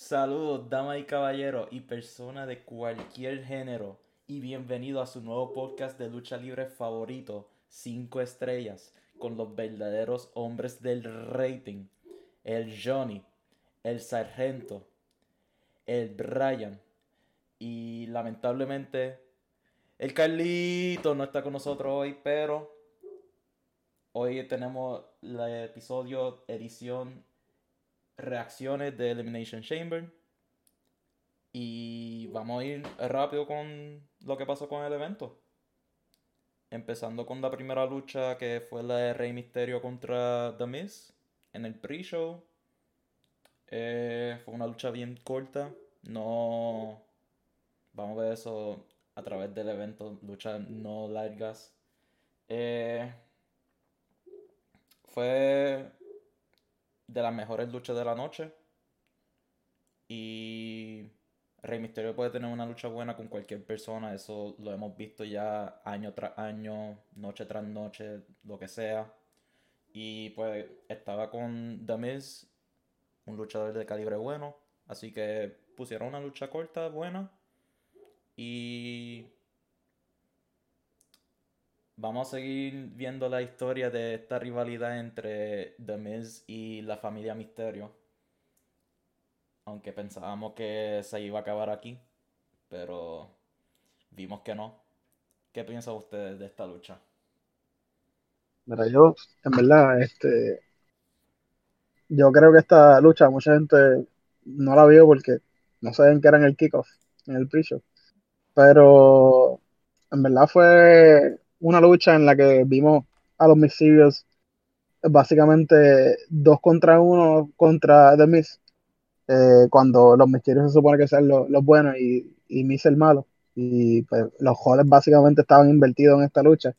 Saludos, damas y caballeros y personas de cualquier género y bienvenido a su nuevo podcast de lucha libre favorito, 5 estrellas, con los verdaderos hombres del rating, el Johnny, el Sargento, el Brian y lamentablemente el Carlito no está con nosotros hoy, pero hoy tenemos el episodio edición reacciones de Elimination Chamber. Y vamos a ir rápido con lo que pasó con el evento. Empezando con la primera lucha que fue la de Rey Misterio contra The Miz en el pre-show. Eh, fue una lucha bien corta. No. Vamos a ver eso a través del evento. Luchas no largas. Eh, fue de las mejores luchas de la noche. Y Rey Misterio puede tener una lucha buena con cualquier persona. Eso lo hemos visto ya año tras año, noche tras noche, lo que sea. Y pues estaba con The Miz, un luchador de calibre bueno. Así que pusieron una lucha corta, buena. Y vamos a seguir viendo la historia de esta rivalidad entre The Miz y la familia Misterio. Aunque pensábamos que se iba a acabar aquí, pero vimos que no. ¿Qué piensan ustedes de esta lucha? Mira, yo, en verdad, este, yo creo que esta lucha mucha gente no la vio porque no saben que era en el kickoff, en el pre-show. Pero en verdad fue una lucha en la que vimos a los Mysterios básicamente dos contra uno contra The Miz, eh, cuando los Mysterios se supone que sean los, buenos y, y Miz el malo. Y pues los joles básicamente estaban invertidos en esta lucha.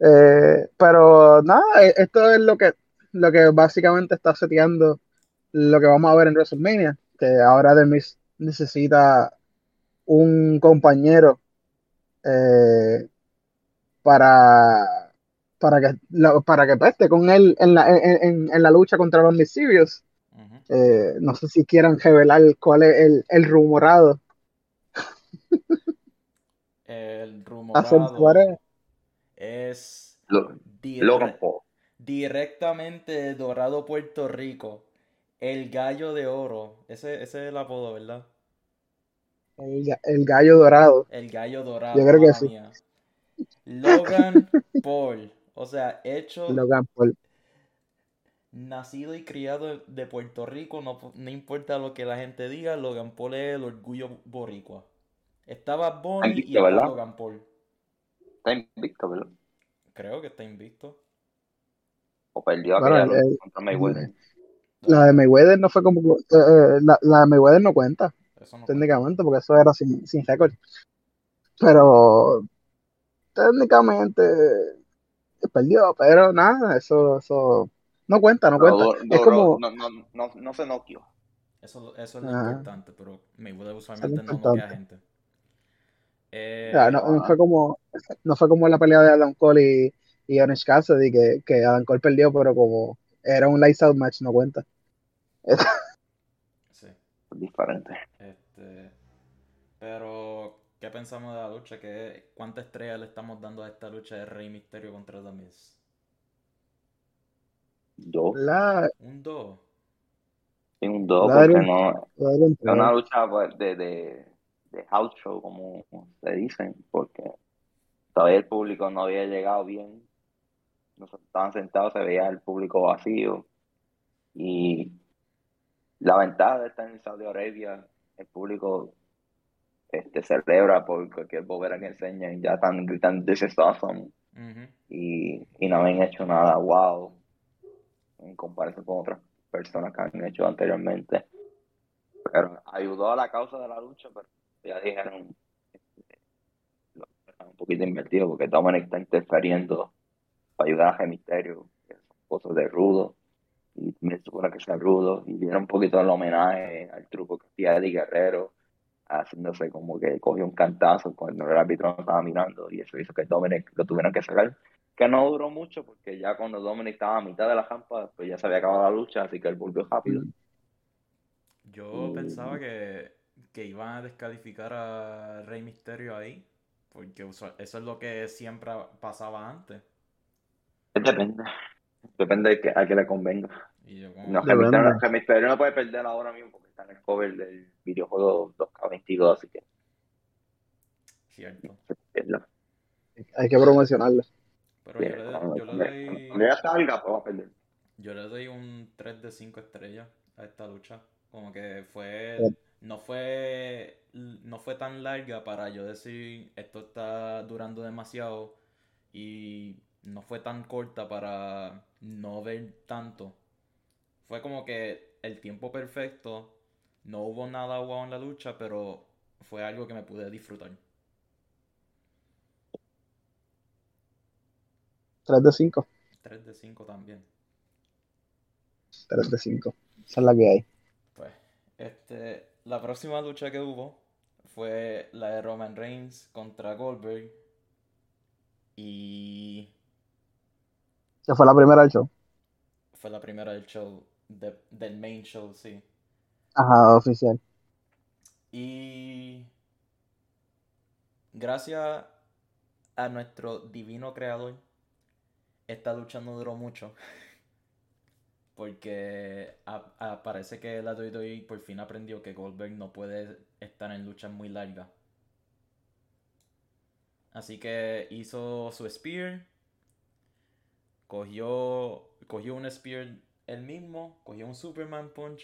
Eh, pero nada, e, esto es lo que, lo que básicamente está seteando lo que vamos a ver en WrestleMania, que ahora The Miz necesita un compañero eh, para, para que, para que peste con él en la, en, en la lucha contra los Mysterios. Eh, no sé si quieran revelar cuál es el, el rumorado. el rumorado es Logan Paul. directamente de Dorado, Puerto Rico. El gallo de oro. Ese, ese es el apodo, ¿verdad? El, el gallo dorado. El gallo dorado. Yo creo que sí. Logan Paul. O sea, hecho. Logan Paul. Nacido y criado de Puerto Rico, no, importa lo que la gente diga, Logan Paul es el orgullo boricua. Estaba Bonnie y ¿verdad? Logan Paul. Está invicto, ¿verdad? Creo que está invicto. O perdió bueno, el, contra Mayweather. La de Mayweather no fue como. Eh, eh, la, la, de Mayweather no cuenta. No técnicamente, porque eso era sin, sin récord. Pero técnicamente perdió, pero nada, eso, eso no cuenta, no, cuenta. es como... No, no, no, no se noqueó. Eso, eso es lo importante, pero Mayweather usualmente no noquea gente. Eh, no, fue como, no fue como la pelea de Adam Cole y, y Onish Cassidy, que, que Adam Cole perdió, pero como era un lights out match, no cuenta. sí. Diferente. Este, pero ¿Qué pensamos de la lucha? ¿Qué, ¿Cuántas estrellas le estamos dando a esta lucha de Rey Misterio contra The Miz? Dos. Un dos. Sí, un dos, porque no. Es una lucha pues, de, de, de house show, como se dicen, porque todavía el público no había llegado bien. Nosotros estaban sentados, se veía el público vacío. Y la ventaja de estar en Saudi Arabia, el público este, celebra por cualquier bobera que enseñen, ya están gritando this is awesome y, y no habían hecho nada wow en comparación con otras personas que han hecho anteriormente. Pero ayudó a la causa de la lucha, pero ya dijeron este, un poquito invertido porque Dominic está interfiriendo para ayudar a Misterio, que son cosas de rudo, y me supone que sea rudo, y dieron un poquito el homenaje al truco que hacía Eddie Guerrero, haciéndose como que cogió un cantazo cuando el árbitro no estaba mirando y eso hizo que Dominic lo tuvieran que sacar. Que no duró mucho porque ya cuando Dominic estaba a mitad de la jampa, pues ya se había acabado la lucha, así que él volvió rápido. Yo pensaba que, que iban a descalificar a Rey Misterio ahí, porque eso es lo que siempre pasaba antes. Depende. Depende de que, a que le convenga. No, Rey Misterio, no puede perder ahora mismo está en el cover del videojuego 2K22, así que. Cierto. Hay que promocionarlo. Pero yo, le, yo le doy. Pues yo le doy un 3 de 5 estrellas a esta lucha. Como que fue. No fue. No fue tan larga para yo decir esto está durando demasiado. Y no fue tan corta para no ver tanto. Fue como que el tiempo perfecto. No hubo nada guau en la lucha, pero fue algo que me pude disfrutar. 3 de 5. 3 de 5 también. 3 de 5. Esa es la que hay. Pues, este, la próxima lucha que hubo fue la de Roman Reigns contra Goldberg. Y. ¿Esa fue la primera del show? Fue la primera del show, del main show, sí. Ajá, oficial. Y. Gracias a nuestro divino creador, esta lucha no duró mucho. Porque parece que la WWE por fin aprendió que Goldberg no puede estar en luchas muy largas. Así que hizo su spear. Cogió, cogió un spear él mismo. Cogió un Superman Punch.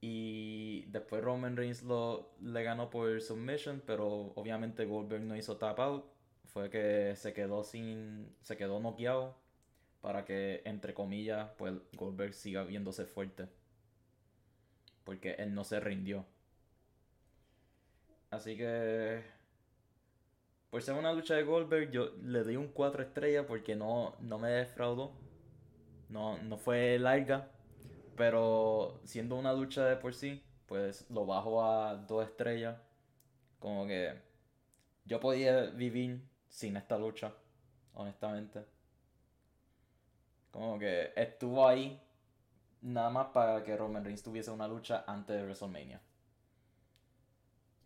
Y después Roman Reigns lo, le ganó por submission. Pero obviamente Goldberg no hizo tap out fue que se quedó sin. se quedó noqueado para que, entre comillas, pues Goldberg siga viéndose fuerte. Porque él no se rindió. Así que. Por ser una lucha de Goldberg, yo le doy un 4 estrellas porque no, no me defraudó. No, no fue larga. Pero siendo una lucha de por sí, pues lo bajo a 2 estrellas. Como que yo podía vivir sin esta lucha, honestamente. Como que estuvo ahí nada más para que Roman Reigns tuviese una lucha antes de WrestleMania.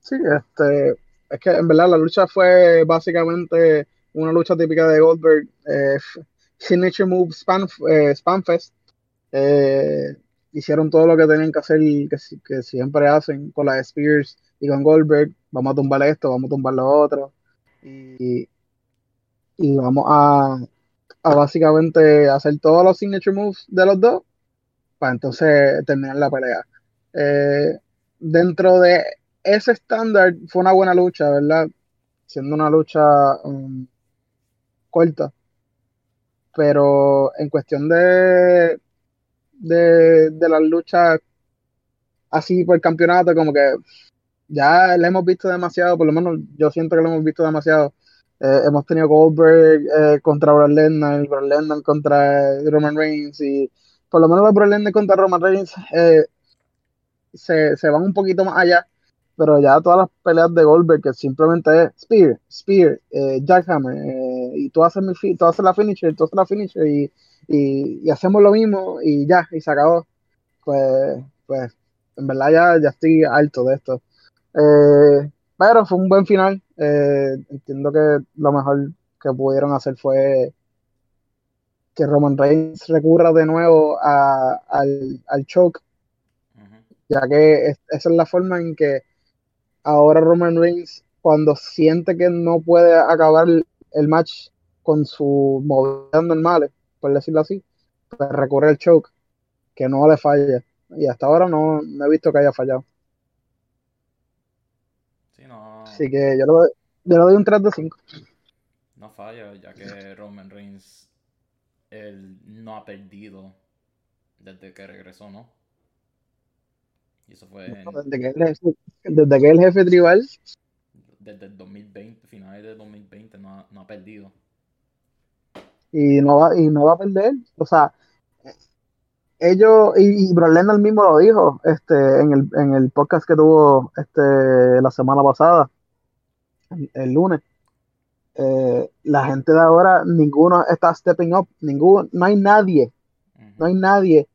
Sí, este, es que en verdad la lucha fue básicamente una lucha típica de Goldberg, eh, Signature Move Spam, eh. Eh, hicieron todo lo que tenían que hacer, que, que siempre hacen con las Spears y con Goldberg. Vamos a tumbar esto, vamos a tumbar lo otro. Y, vamos a, a básicamente hacer todos los signature moves de los dos para entonces terminar la pelea. Eh, dentro de ese estándar fue una buena lucha, ¿verdad? Siendo una lucha um, corta. Pero en cuestión de, de, de las luchas así por el campeonato, como que ya le hemos visto demasiado, por lo menos yo siento que lo hemos visto demasiado. Eh, hemos tenido Goldberg eh, contra Brock Lesnar, Brock Lesnar contra Roman Reigns y por lo menos los Brock contra Roman Reigns eh, se, se, van un poquito más allá, pero ya todas las peleas de Goldberg que simplemente es Spear, Spear, Jackhammer y tú haces, mi tú haces la finisher, tú haces la finisher y, y, y, hacemos lo mismo y ya, y se acabó. Pues, pues en verdad ya, ya estoy alto de esto. Eh, pero fue un buen final. Eh, entiendo que lo mejor que pudieron hacer fue que Roman Reigns recurra de nuevo al, al, choke, ya que esa es la forma en que ahora Roman Reigns, cuando siente que no puede acabar el, match con sus movidas normales, por decirlo así, pues recurre al choke, que no le falla. Y hasta ahora no he visto que haya fallado. Así que yo le, doy un 3 de 5. No falla, ya que Roman Reigns él no ha perdido desde que regresó, ¿no? Y eso fue. desde, que él, desde que el jefe tribal. Desde el 2020, finales de 2020, no ha, no ha perdido. Y no, va, y no va a perder. O sea, ellos, y, y Brock mismo lo dijo este, en, el, en el podcast que tuvo este, la semana pasada el, lunes. Eh, la gente de ahora, ninguno está stepping up, ninguno, no hay nadie, no hay nadie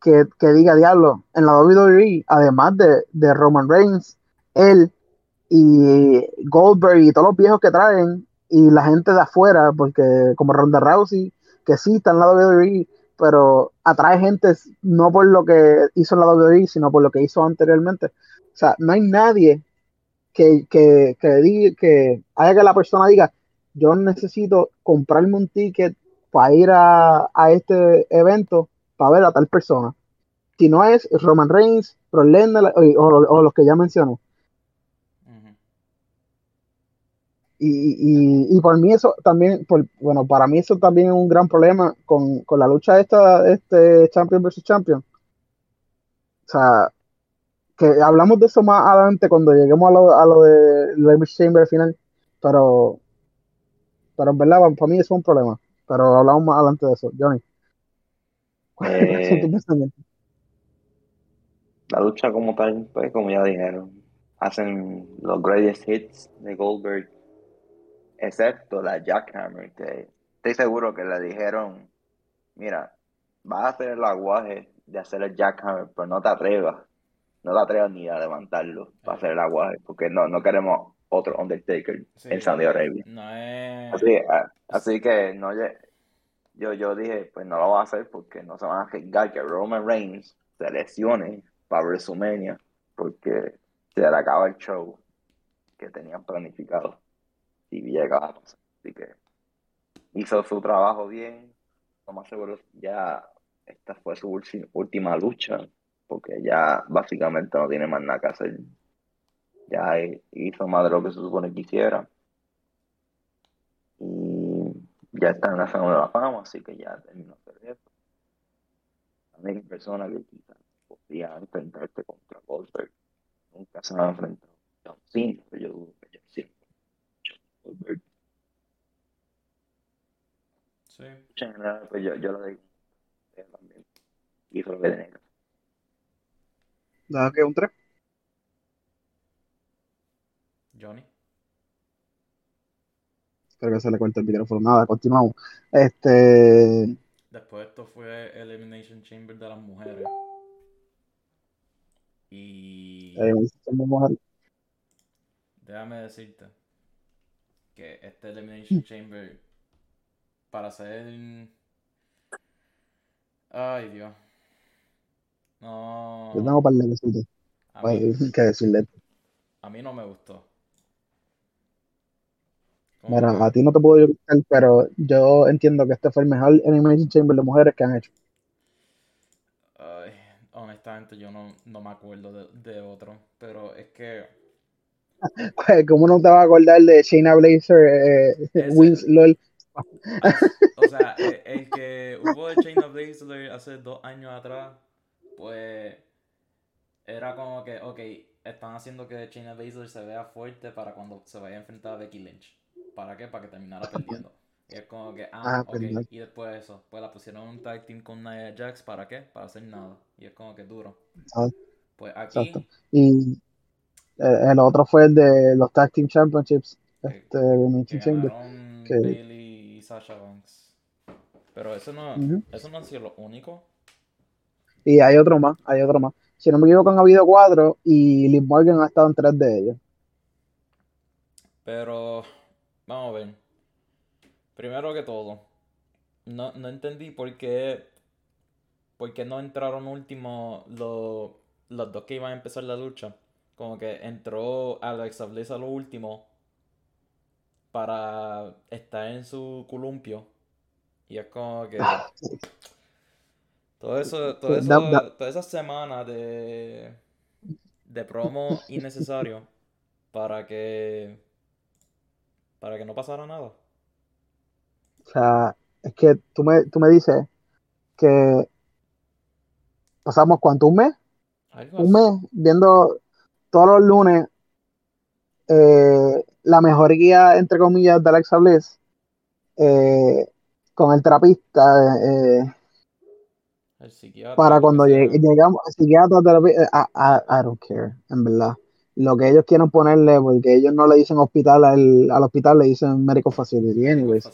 que, diga diablo, en la WWE, además de, de Roman Reigns, él y Goldberg y todos los viejos que traen, y la gente de afuera, porque como Ronda Rousey, que sí está en la WWE, pero atrae gente no por lo que hizo en la WWE, sino por lo que hizo anteriormente. O sea, no hay nadie que, que, que, diga, que haya que la persona diga, yo necesito comprarme un ticket para ir a, a este evento para ver a tal persona. Si no es Roman Reigns, Pro o, los que ya mencioné. Y, y, por mí eso también, por, bueno, para mí eso también es un gran problema con, con la lucha esta, este Champion versus Champion. O sea, que hablamos de eso más adelante cuando lleguemos a lo, a lo de Lewis Chamber al final, pero, pero en verdad para mí eso es un problema. Pero hablamos más adelante de eso. Johnny. Eh, la lucha como tal, pues como ya dijeron, hacen los greatest hits de Goldberg excepto la Jackhammer, que estoy seguro que le dijeron, mira, vas a hacer el aguaje de hacer el Jackhammer, pero no te atrevas, no te atrevas ni a levantarlo para hacer el aguaje, porque no, no queremos otro Undertaker en Saudi Arabia. así, que no yo, yo dije, pues no lo voy a hacer porque no se van a arriesgar que Roman Reigns se lesione para WrestleMania, porque se le acaba el show que tenían planificado y llegaba Así que hizo su trabajo bien. Lo más seguro, ya esta fue su última lucha, porque ya básicamente no tiene más nada que hacer. Ya hizo más de lo que se supone que hiciera. Y ya está en la zona de la fama, así que ya terminó eso. También persona que quizás podría enfrentarse contra Goldberg. Nunca se ha enfrentado John Cena, pero yo dudo que John Cena Sí. pues yo, yo lo digo. También. Y lo que tenga. Nada que un 3. Johnny. Espero que se le cuente el micrófono. Nada, continuamos. Este. Después esto fue Elimination Chamber de las mujeres. Y. Déjame decirte que este Elimination Chamber para hacer. Ay, Dios. No. Yo tengo para decirte. A mí, que decirle. A mí no me gustó. Mira, a ti no te puedo gustar, pero yo entiendo que este fue el mejor Elimination Chamber de mujeres que han hecho. Ay, honestamente yo no, no me acuerdo de, de otro, pero es que pues, ¿Cómo no te vas a acordar de Shayna Blazer, eh, Wins LOL? O sea, eh, el, que hubo de Shayna Blazer hace dos años atrás, pues era como que, ok, están haciendo que Shayna Blazer se vea fuerte para cuando se vaya a enfrentar a Becky Lynch. ¿Para qué? Para que terminara perdiendo. Y es como que, ah, ah ok. Y después de eso, pues la pusieron un tag team con Nia Jax, ¿para qué? Para hacer nada. Y es como que duro. Pues aquí. Y el otro fue el de los Tag Team Championships. Este, que, Bailey y Sasha Banks. Pero eso no, eso no han sido lo único. Y hay otro más, hay otro más. Si no me equivoco, han habido cuatro y Liv Morgan ha estado en tres de ellos. Pero, vamos a ver. Primero que todo, no, no entendí por qué, por qué no entraron último los, los dos que iban a empezar la lucha como que entró Alexa Bliss a lo último para estar en su columpio. Y es como que. Todo eso, todo eso, toda esa semana de, de promo innecesario para que. para que no pasara nada. O sea, es que tú me, tú me dices que pasamos cuánto, un mes, un mes viendo todos los lunes eh, la mejor guía, entre comillas, de Alexa Bliss eh, con el trapista. Eh, el psiquiatra, para cuando llegamos, el psiquiatra, I, don't care, en verdad. Lo que ellos quieren ponerle, porque ellos no le dicen hospital al, al hospital, le dicen médico facility, anyways. o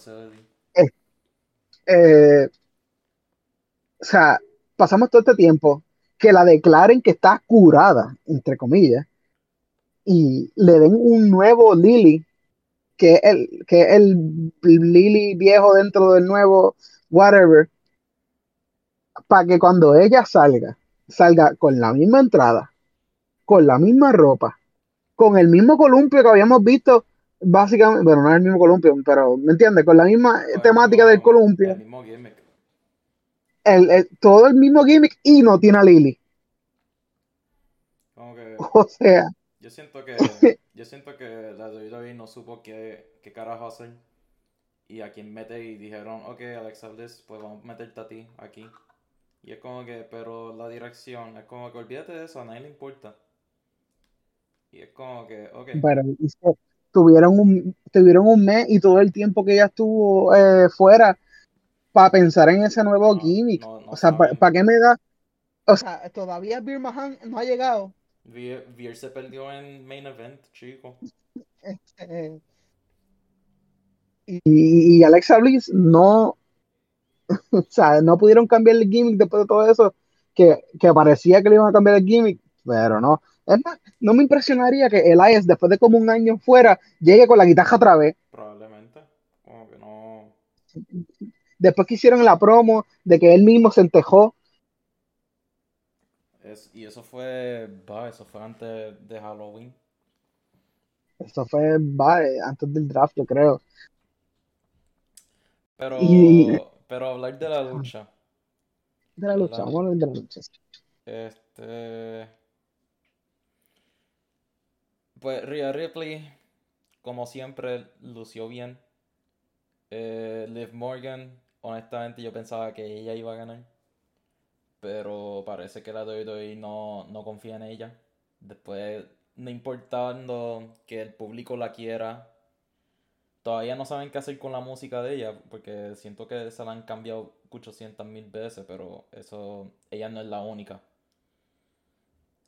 sea, pasamos todo este tiempo que la declaren que está curada, entre comillas, y le den un nuevo Lily, que es el, que el Lily viejo dentro del nuevo whatever, para que cuando ella salga, salga con la misma entrada, con la misma ropa, con el mismo columpio que habíamos visto, básicamente, bueno, no es el mismo columpio, pero ¿me entiendes? Con la misma temática del columpio. El mismo gimmick. todo el mismo gimmick y no tiene a Lily. o sea. Yo siento que, yo siento que la WWE no supo qué, qué carajo hacer. Y a quien mete y dijeron, ok, Alexa Bliss, pues vamos a meterte a ti aquí. Y es como que, pero la dirección, es como que olvídate de eso, a nadie le importa. Y es como que, ok. Pero tuvieron un, tuvieron un mes y todo el tiempo que ella estuvo eh, fuera para pensar en ese nuevo gimmick. o sea, ¿para qué me da? O sea, todavía Beer Mahan no ha llegado. Veer, se perdió en main event, chico. Este, y, Alexa Bliss no, o sea, no pudieron cambiar el gimmick después de todo eso, que, que parecía que le iban a cambiar el gimmick, pero no. Es más, no me impresionaría que Elias, después de como un año fuera, llegue con la guitarra otra vez. Probablemente. Como que no. Después que hicieron la promo de que él mismo se entejó y eso fue, eso fue antes de Halloween. Eso fue, antes del draft, yo creo. Pero, pero hablar de la lucha. De la lucha, vamos a hablar de la lucha. Este. Pues Rhea Ripley, como siempre, lució bien. Eh, Liv Morgan, honestamente, yo pensaba que ella iba a ganar pero parece que la WWE no, no confía en ella. Después, no importando que el público la quiera, todavía no saben qué hacer con la música de ella, porque siento que se la han cambiado 800 mil veces, pero eso, ella no es la única.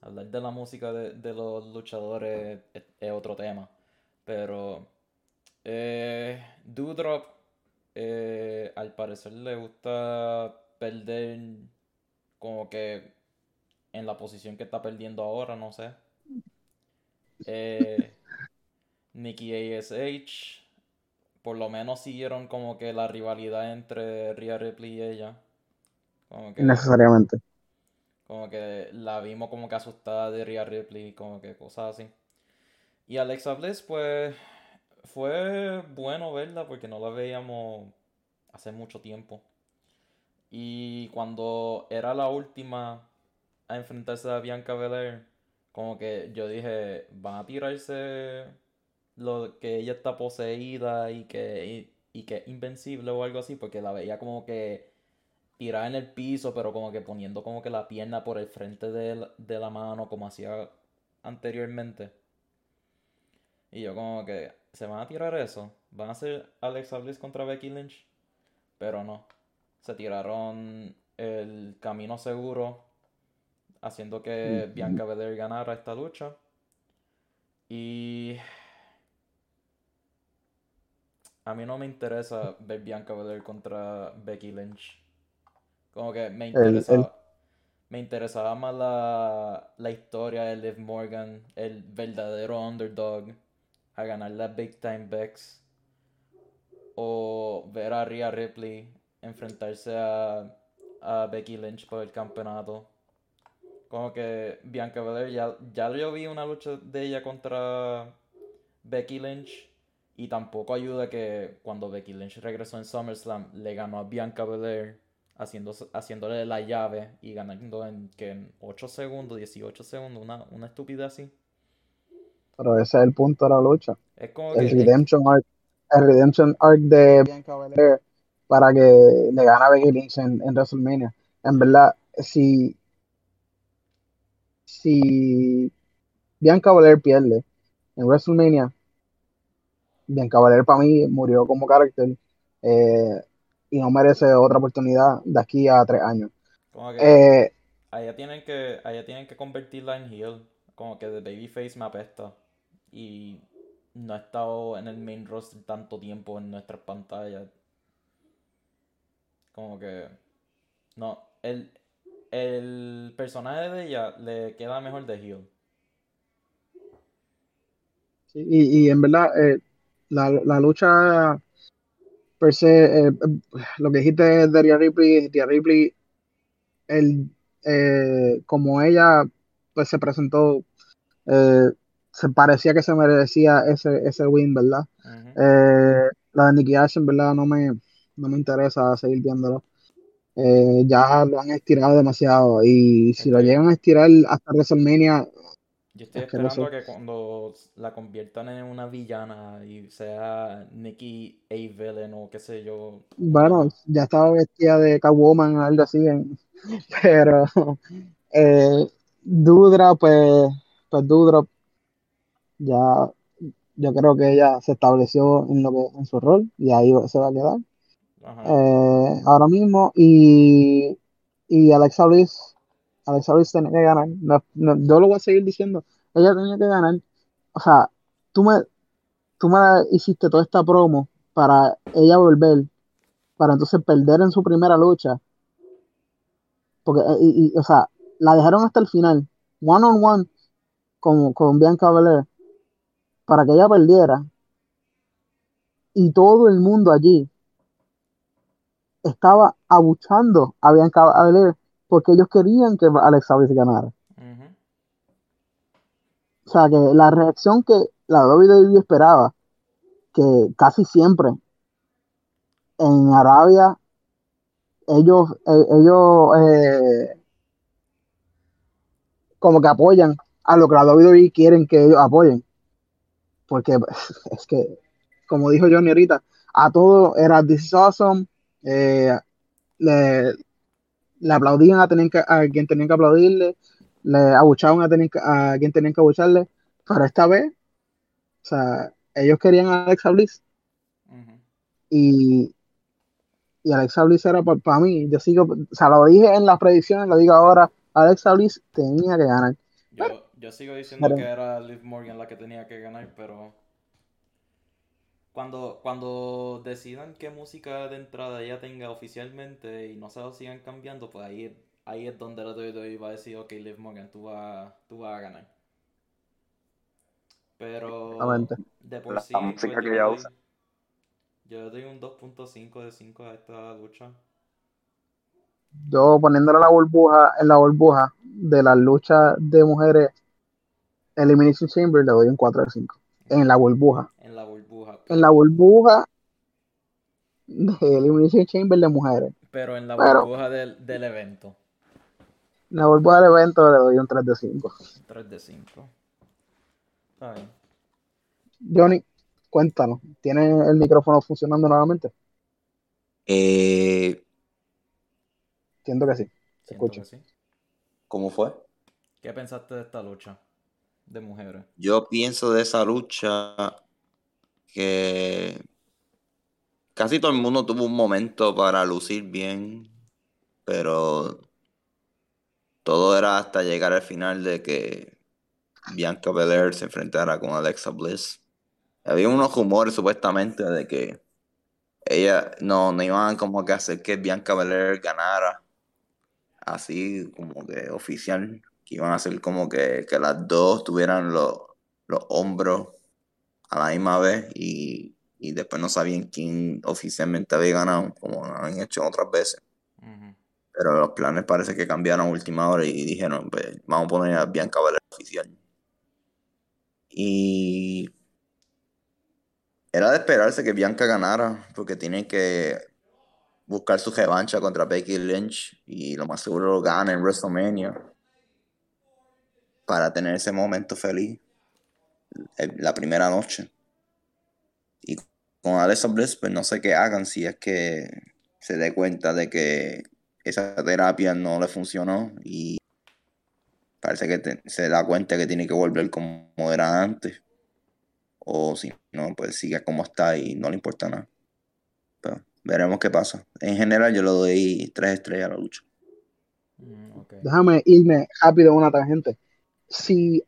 Hablar de la música de, los luchadores es, otro tema, pero eh, Doudrop eh, al parecer le gusta perder como que en la posición que está perdiendo ahora, no sé. Eh, Nikki ASH, por lo menos siguieron como que la rivalidad entre Rhea Ripley y ella. Como que, Necesariamente. Como que la vimos como que asustada de Rhea Ripley, como que cosas así. Y Alexa Bliss, pues, fue bueno verla porque no la veíamos hace mucho tiempo. Y cuando era la última a enfrentarse a Bianca Belair, como que yo dije, van a tirarse lo que ella está poseída y que, y, que es invencible o algo así, porque la veía como que tirada en el piso, pero como que poniendo como que la pierna por el frente de de la mano, como hacía anteriormente. Y yo como que, ¿se van a tirar eso? ¿Van a hacer Alexa Bliss contra Becky Lynch? Pero no se tiraron el camino seguro, haciendo que Bianca Belair ganara esta lucha. Y a mí no me interesa ver Bianca Belair contra Becky Lynch. Como que me interesaba, me interesaba más la, la historia de Liv Morgan, el verdadero underdog, a ganar la Big Time Bex. O ver a Rhea Ripley enfrentarse a, a Becky Lynch por el campeonato. Como que Bianca Belair, ya, ya yo vi una lucha de ella contra Becky Lynch. Y tampoco ayuda que cuando Becky Lynch regresó en SummerSlam, le ganó a Bianca Belair haciendo, haciéndole la llave y ganando en, que en 8 segundos, 18 segundos, una, una estupidez así. Pero ese es el punto de la lucha. el, redemption arc, el Redemption Arc de Bianca Belair para que le gane a Becky Lynch en, WrestleMania. En verdad, si, si Bianca Belair pierde en WrestleMania, Bianca Belair para mí murió como carácter eh, y no merece otra oportunidad de aquí a tres años. Como que eh, allá tienen que allá tienen que convertirla en heel, como que de babyface me apesta y no ha estado en el main roster tanto tiempo en nuestras pantallas como que. No, el, el personaje de ella le queda mejor de Hill. Sí, y, en verdad, eh, la, lucha per se, eh, lo que dijiste de Daria Ripley, Daria Ripley, el, eh, como ella pues se presentó, se parecía que se merecía ese, ese win, ¿verdad? la de Nicky Ash, en verdad, no me, no me interesa seguir viéndolo. Eh, ya lo han estirado demasiado y si lo llegan a estirar hasta WrestleMania yo estoy esperando que cuando la conviertan en una villana y sea Nikki A. Villain o qué sé yo. Bueno, ya estaba vestida de Catwoman o algo así, pero eh, Dudra, pues, pues Dudra ya yo creo que ella se estableció en lo que en su rol y ahí se va a quedar. Eh, ahora mismo. Y, y Alexa Bliss, Alexa Bliss tenía que ganar. yo lo voy a seguir diciendo. Ella tenía que ganar. O sea, tú me, tú me hiciste toda esta promo para ella volver, para entonces perder en su primera lucha. Porque, eh, y, o sea, la dejaron hasta el final, one on one, con, con Bianca Belair, para que ella perdiera. Y todo el mundo allí estaba abuchando a Bianca Belair porque ellos querían que Alexa Bliss ganara. O sea, que la reacción que la WWE esperaba, que casi siempre en Arabia ellos, eh, ellos eh, como que apoyan a lo que la WWE quieren que ellos apoyen. Porque es que, como dijo Johnny ahorita, a todo era This is awesome, eh, le, aplaudían a, tener que, a quien tenían que aplaudirle, le abuchaban a, tener, a quien tenían que abucharle, pero esta vez, o sea, ellos querían a Alexa Bliss. Y, y Alexa Bliss era para mí, yo sigo, o sea, lo dije en las predicciones, lo digo ahora, Alexa Bliss tenía que ganar. Yo, sigo diciendo que era Liv Morgan la que tenía que ganar, pero cuando, cuando decidan qué música de entrada ella tenga oficialmente y no se lo sigan cambiando, pues ahí, ahí es donde la WWE va a decir, ok, Liv Morgan, tú vas, tú vas a ganar. Pero de por sí, pues, yo, que doy, yo doy un 2.5 de 5 a esta lucha. Yo poniéndole la burbuja en la burbuja de la lucha de mujeres Elimination Chamber le doy un 4 de 5. En la burbuja. En la burbuja. En la burbuja de Elimination Chamber de mujeres. Pero en la burbuja del, del evento. En la burbuja del evento le doy un 3 de 5. 3 de 5. Está bien. Johnny, cuéntanos. ¿Tiene el micrófono funcionando nuevamente? Eh... Siento que sí. Se escucha. Sí. ¿Cómo fue? ¿Qué pensaste de esta lucha? Yo pienso de esa lucha que casi todo el mundo tuvo un momento para lucir bien, pero todo era hasta llegar al final de que Bianca Belair se enfrentara con Alexa Bliss. Había unos rumores supuestamente de que ella no, no iban como que hacer que Bianca Belair ganara así como que oficial que iban a ser como que, las dos tuvieran los, hombros a la misma vez y, después no sabían quién oficialmente había ganado, como han hecho otras veces. Pero los planes parece que cambiaron a última hora y dijeron, pues, vamos a poner a Bianca Belair oficial. Y era de esperarse que Bianca ganara, porque tiene que buscar su revancha contra Becky Lynch y lo más seguro lo gana en WrestleMania para tener ese momento feliz la primera noche. Y con Alexa Bliss, pues no sé qué hagan si es que se dé cuenta de que esa terapia no le funcionó y parece que se da cuenta que tiene que volver como era antes. O si no, pues sigue como está y no le importa nada. Pero veremos qué pasa. En general yo le doy tres estrellas a la lucha. Mm, Déjame irme rápido a una tangente si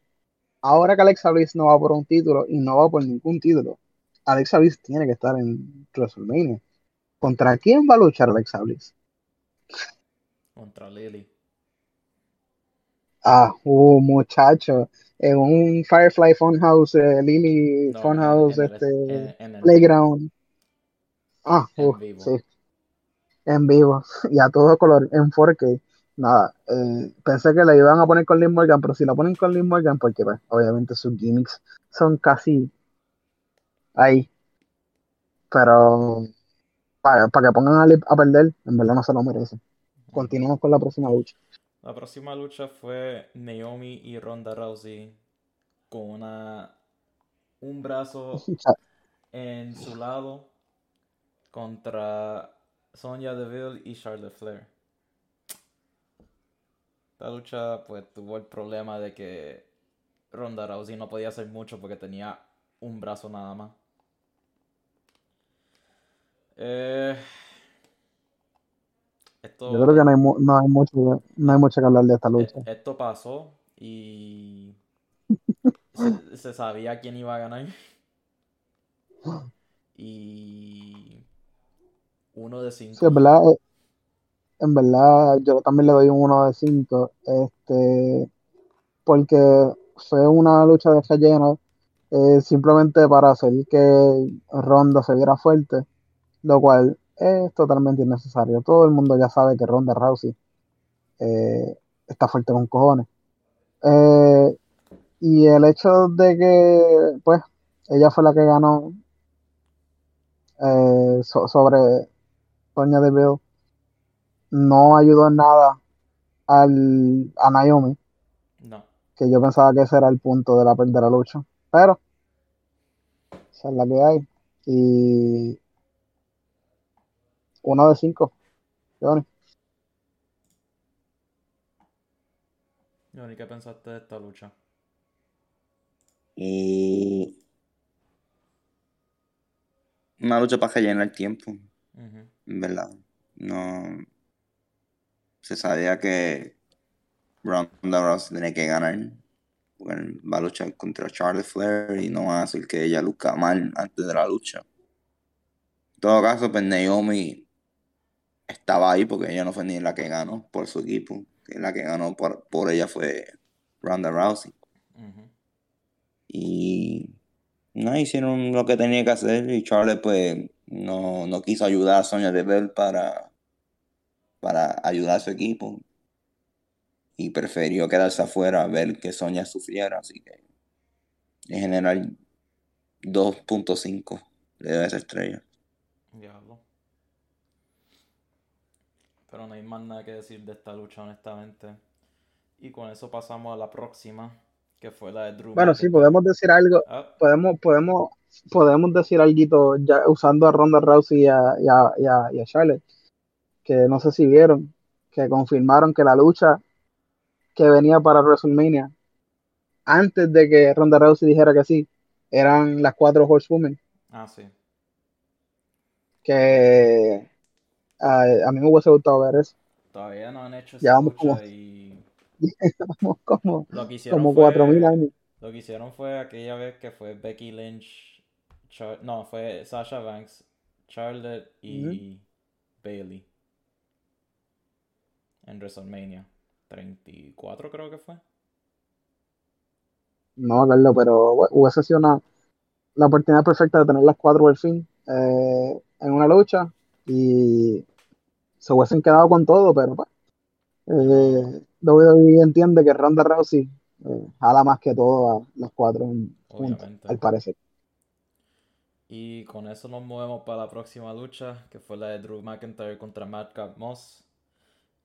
ahora que Alexa Bliss no va por un título y no va por ningún título, Alexa Bliss tiene que estar en WrestleMania. ¿Contra quién va a luchar Alexa Bliss? Contra Lily. Ah, uh, muchacho. En un Firefly Funhouse, eh, Lily Funhouse, este, Playground. Ah, uh, sí. En vivo. Y a todo color, en 4K. Nada, eh, pensé que le iban a poner con Lynn Morgan, pero si la ponen con Lynn Morgan, porque pues, obviamente sus gimmicks son casi ahí. Pero para, que pongan a, a perder, en verdad no se lo merece. Continuamos con la próxima lucha. La próxima lucha fue Naomi y Ronda Rousey con una un brazo en su lado contra Sonya Deville y Charlotte Flair. La lucha pues tuvo el problema de que Ronda Rousey no podía hacer mucho porque tenía un brazo nada más. Eh, yo creo que no hay, no hay, mucho, no hay mucho que hablar de esta e, lucha. Esto pasó y se, sabía quién iba a ganar. Y uno de cinco. Sí, en verdad, eh, en verdad yo también le doy un uno de cinco. Este, porque fue una lucha de relleno eh, simplemente para hacer que Ronda se viera fuerte, lo cual es totalmente innecesario. Todo el mundo ya sabe que Ronda Rousey eh, está fuerte con cojones. Eh, y el hecho de que, pues, ella fue la que ganó sobre Sonia Deville no ayudó en nada al, a Naomi. No. Que yo pensaba que ese era el punto de la, de la lucha. Pero, esa es la que hay. Y uno de cinco. Johnny. Johnny, ¿qué pensaste de esta lucha? Y... Una lucha para llenar el tiempo. ¿Verdad? No. Se sabía que Ronda Rousey tenía que ganar. va a luchar contra Charlotte Flair y no va a hacer que ella luzca mal antes de la lucha. En todo caso, pues Naomi estaba ahí porque ella no fue ni la que ganó por su equipo. La que ganó por, por ella fue Ronda Rousey. Y no hicieron lo que tenía que hacer y Charlie pues no, quiso ayudar a Sonia Deville para, para ayudar a su equipo. Y prefirió quedarse afuera a ver que Sonia sufriera. Así que en general 2.5 le doy esa estrella. Pero no hay más nada que decir de esta lucha, honestamente. Y con eso pasamos a la próxima, que fue la de Drew. Bueno, sí, podemos decir algo. Ah. Podemos, podemos, podemos decir algo ya usando a Ronda Rousey y a, y, Charlotte. Que no sé si vieron, que confirmaron que la lucha que venía para WrestleMania, antes de que Ronda Rousey dijera que sí, eran las cuatro Horsewomen. Ah, sí. Que a, mí me hubiese gustado ver eso. Todavía no han hecho esa lucha como, y... vamos como, lo que como 4.000 años. Lo que hicieron fue aquella vez que fue Becky Lynch, no, fue Sasha Banks, Charlotte y Bailey en WrestleMania 34 creo que fue. No, Carlos, pero hubiese sido una, la oportunidad perfecta de tener las cuatro al fin eh, en una lucha y se hubiesen quedado con todo, pero pues, eh, WWE entiende que Ronda Rousey eh, jala más que todo a los cuatro al parecer. Y con eso nos movemos para la próxima lucha, que fue la de Drew McIntyre contra Madcap Moss.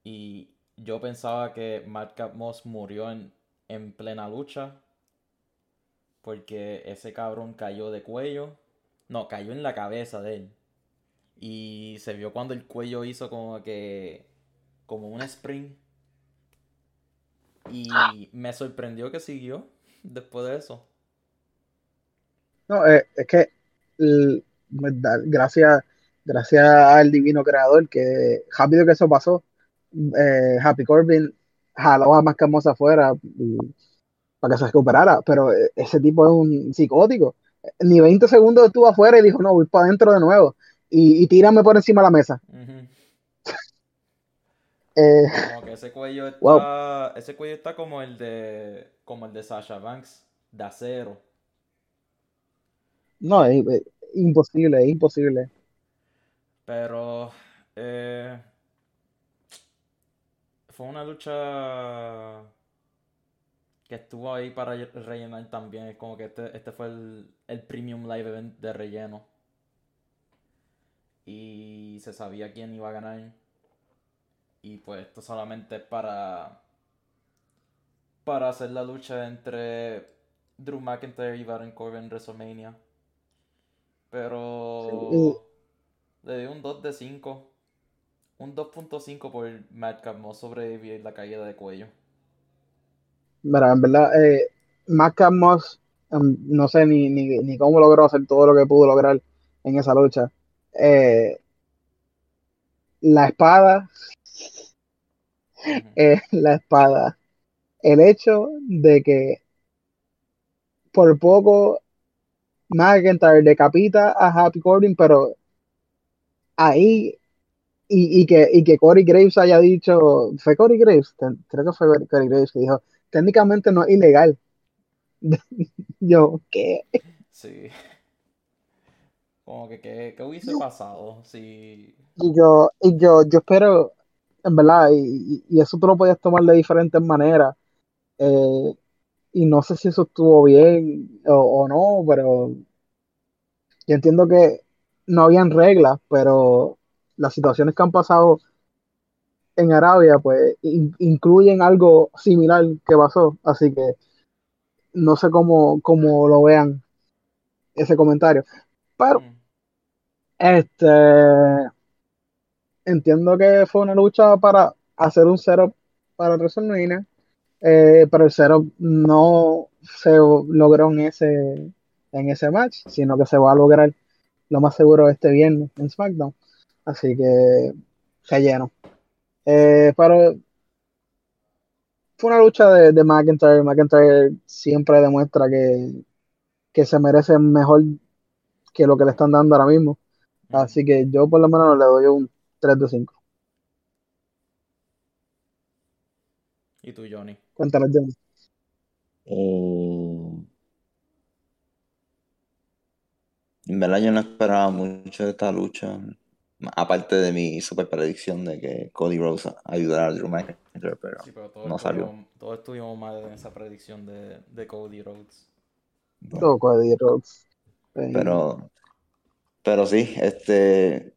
Y yo pensaba que Madcap Moss murió en, en plena lucha, porque ese cabrón cayó de cuello. No, cayó en la cabeza de él. Y se vio cuando el cuello hizo como que. como un spring. Y me sorprendió que siguió después de eso. No, eh, es que gracias, gracias al divino creador que rápido que eso pasó, eh, Happy Corbin jaló a más hermosa afuera para que se recuperara, pero eh, ese tipo es un psicótico. Ni 20 segundos estuvo afuera y dijo, no, voy para adentro de nuevo y, tírame por encima de la mesa. Eh, como que ese cuello está. Ese cuello está como el de. como el de Sasha Banks, de acero. No, es, imposible, es imposible. Pero. Eh, fue una lucha que estuvo ahí para rellenar también. Es como que este, este fue el, el premium live event de relleno. Y se sabía quién iba a ganar. Y pues esto solamente es para. Para hacer la lucha entre Drew McIntyre y Baron Corbin en WrestleMania. Pero. Le di un 2 de 5. Un 2.5 por Madcap Moss sobrevivir la caída de cuello. Mira, en verdad, eh, Madcap Moss, em, no sé ni, ni, ni, cómo logró hacer todo lo que pudo lograr en esa lucha. Eh, la espada, eh, la espada. El hecho de que por poco McIntyre decapita a Happy Corbin, pero ahí y, y, que, y que Corey Graves haya dicho, fue Corey Graves, creo que fue Corey Graves que dijo, técnicamente no es ilegal. Yo, ¿qué? Sí. Como que, ¿qué, hubiese pasado? Sí. Y yo, y yo, yo espero, en verdad, y, y eso tú lo podías tomar de diferentes maneras. Eh, y no sé si eso estuvo bien o, o no, pero yo entiendo que no habían reglas, pero las situaciones que han pasado en Arabia, pues incluyen algo similar que pasó. Así que no sé cómo, cómo lo vean ese comentario. Pero, mm. este, entiendo que fue una lucha para hacer un setup para WrestleMania, eh, pero el setup no se logró en ese, en ese match, sino que se va a lograr lo más seguro este viernes en SmackDown. Así que se llenó. Eh, pero fue una lucha de, de, McIntyre. McIntyre siempre demuestra que, que se merece mejor que lo que le están dando ahora mismo. Así que yo por lo menos le doy un 3 de 5. ¿Y tú, Johnny? Cuéntanos, Johnny. Eh, en verdad yo no esperaba mucho de esta lucha. Aparte de mi super predicción de que Cody Rhodes ayudará a Drew McIntyre, pero, no salió. Todos estuvimos mal en esa predicción de, de Cody Rhodes. Todo Cody Rhodes. Pero, pero sí, este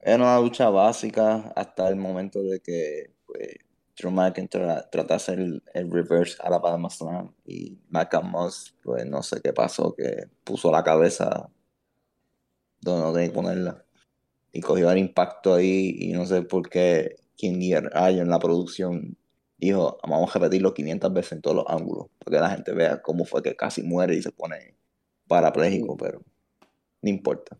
era una lucha básica hasta el momento de que pues, Drew McIntyre trata de hacer el, reverse a la Palma Slam y Moss, pues no sé qué pasó, que puso la cabeza donde no tenía que ponerla y cogió el impacto ahí y no sé por qué quien hay en la producción dijo, vamos a repetirlo 500 veces en todos los ángulos, para que la gente vea cómo fue que casi muere y se pone parapléjico, pero no importa.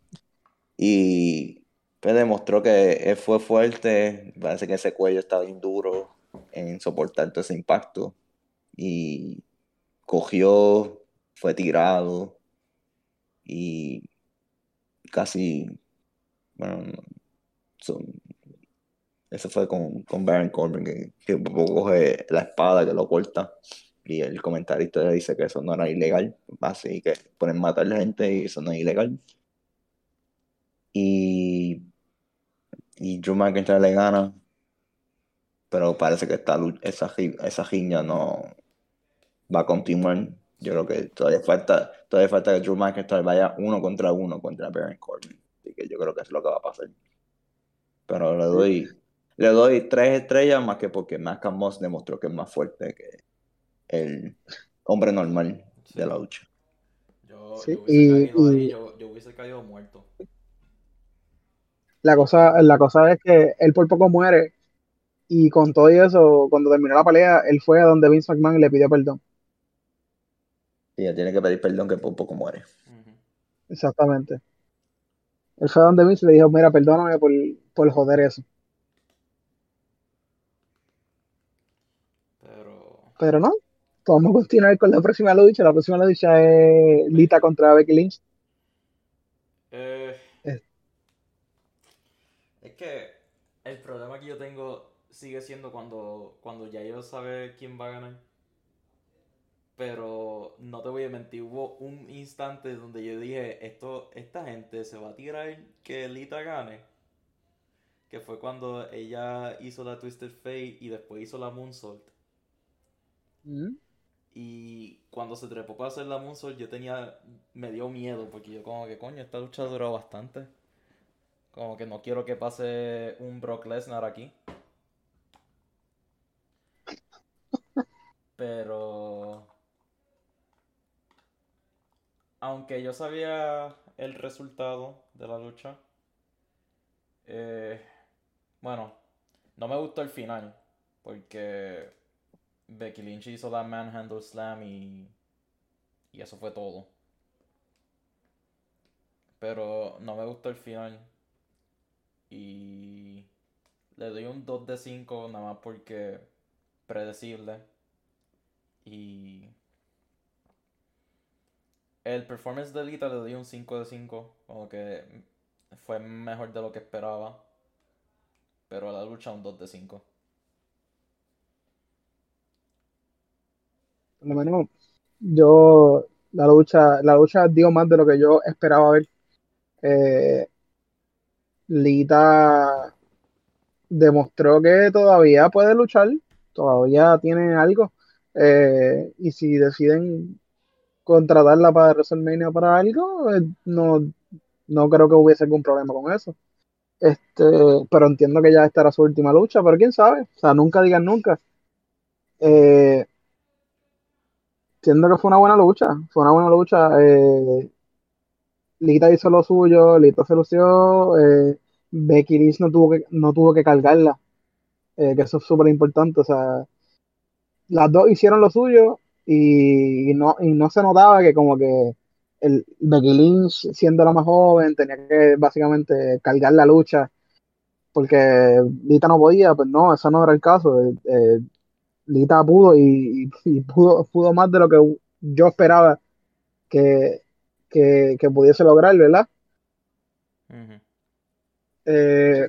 Y pues demostró que él fue fuerte, parece que ese cuello estaba bien duro en soportar todo ese impacto y cogió, fue tirado y casi bueno, eso fue con, con Baron Corbin, que, que coge la espada que lo corta y el comentarista dice que eso no era ilegal, así que pueden matar a la gente y eso no es ilegal. Y, y Drew McIntyre le gana, pero parece que esta, esa, esa giña no va a continuar. Yo creo que todavía falta, todavía falta que Drew McIntyre vaya uno contra uno contra Baron Corbin que yo creo que es lo que va a pasar. Pero le doy, le doy tres estrellas más que porque Malcolm Moss demostró que es más fuerte que el hombre normal de la lucha. Yo, hubiese caído yo, yo, hubiese caído muerto. La cosa, la cosa es que él por poco muere y con todo eso, cuando terminó la pelea, él fue a donde Vince McMahon y le pidió perdón. Y él tiene que pedir perdón que por poco muere. Exactamente. Él fue donde mí y le dijo, mira, perdóname por, por joder eso. Pero... Pero no, vamos a continuar con la próxima lucha. La próxima lucha es Lita contra Becky Lynch. Eh, es. que el problema que yo tengo sigue siendo cuando, cuando ya yo sabe quién va a ganar. Pero no te voy a mentir, hubo un instante donde yo dije, esto, esta gente se va a tirar que Lita gane. Que fue cuando ella hizo la Twisted Fate y después hizo la Moonsault. Mm. Y cuando se trepó para hacer la Moonsault, yo tenía, me dio miedo, porque yo como que, coño, esta lucha duró bastante. Como que no quiero que pase un Brock Lesnar aquí. Pero aunque yo sabía el resultado de la lucha, eh, bueno, no me gustó el final, porque Becky Lynch hizo la manhandle slam y, y eso fue todo. Pero no me gustó el final. Y le doy un 2 de 5 nada más porque predecible. Y el performance de Lita le doy un 5 de 5. Como que fue mejor de lo que esperaba. Pero la lucha un 2 de 5. Por lo menos yo la lucha, la lucha dio más de lo que yo esperaba ver. Eh, Lita demostró que todavía puede luchar, todavía tiene algo. Eh, y si deciden contratarla para WrestleMania para algo, eh, no, no creo que hubiese algún problema con eso. Este, pero entiendo que ya esta era su última lucha, pero quién sabe, o sea, nunca digan nunca. Eh, entiendo que fue una buena lucha, fue una buena lucha. Eh, Lita hizo lo suyo, Lita se lució, eh, Becky Lynch no tuvo que, no tuvo que cargarla, que eso es súper importante, o sea, las dos hicieron lo suyo y, no, y no se notaba que como que el Becky Lynch siendo la más joven tenía que básicamente cargar la lucha porque Lita no podía, pues no, eso no era el caso. Eh, eh, Lita pudo y, pudo, pudo más de lo que yo esperaba que, que, pudiese lograr, ¿verdad? Eh,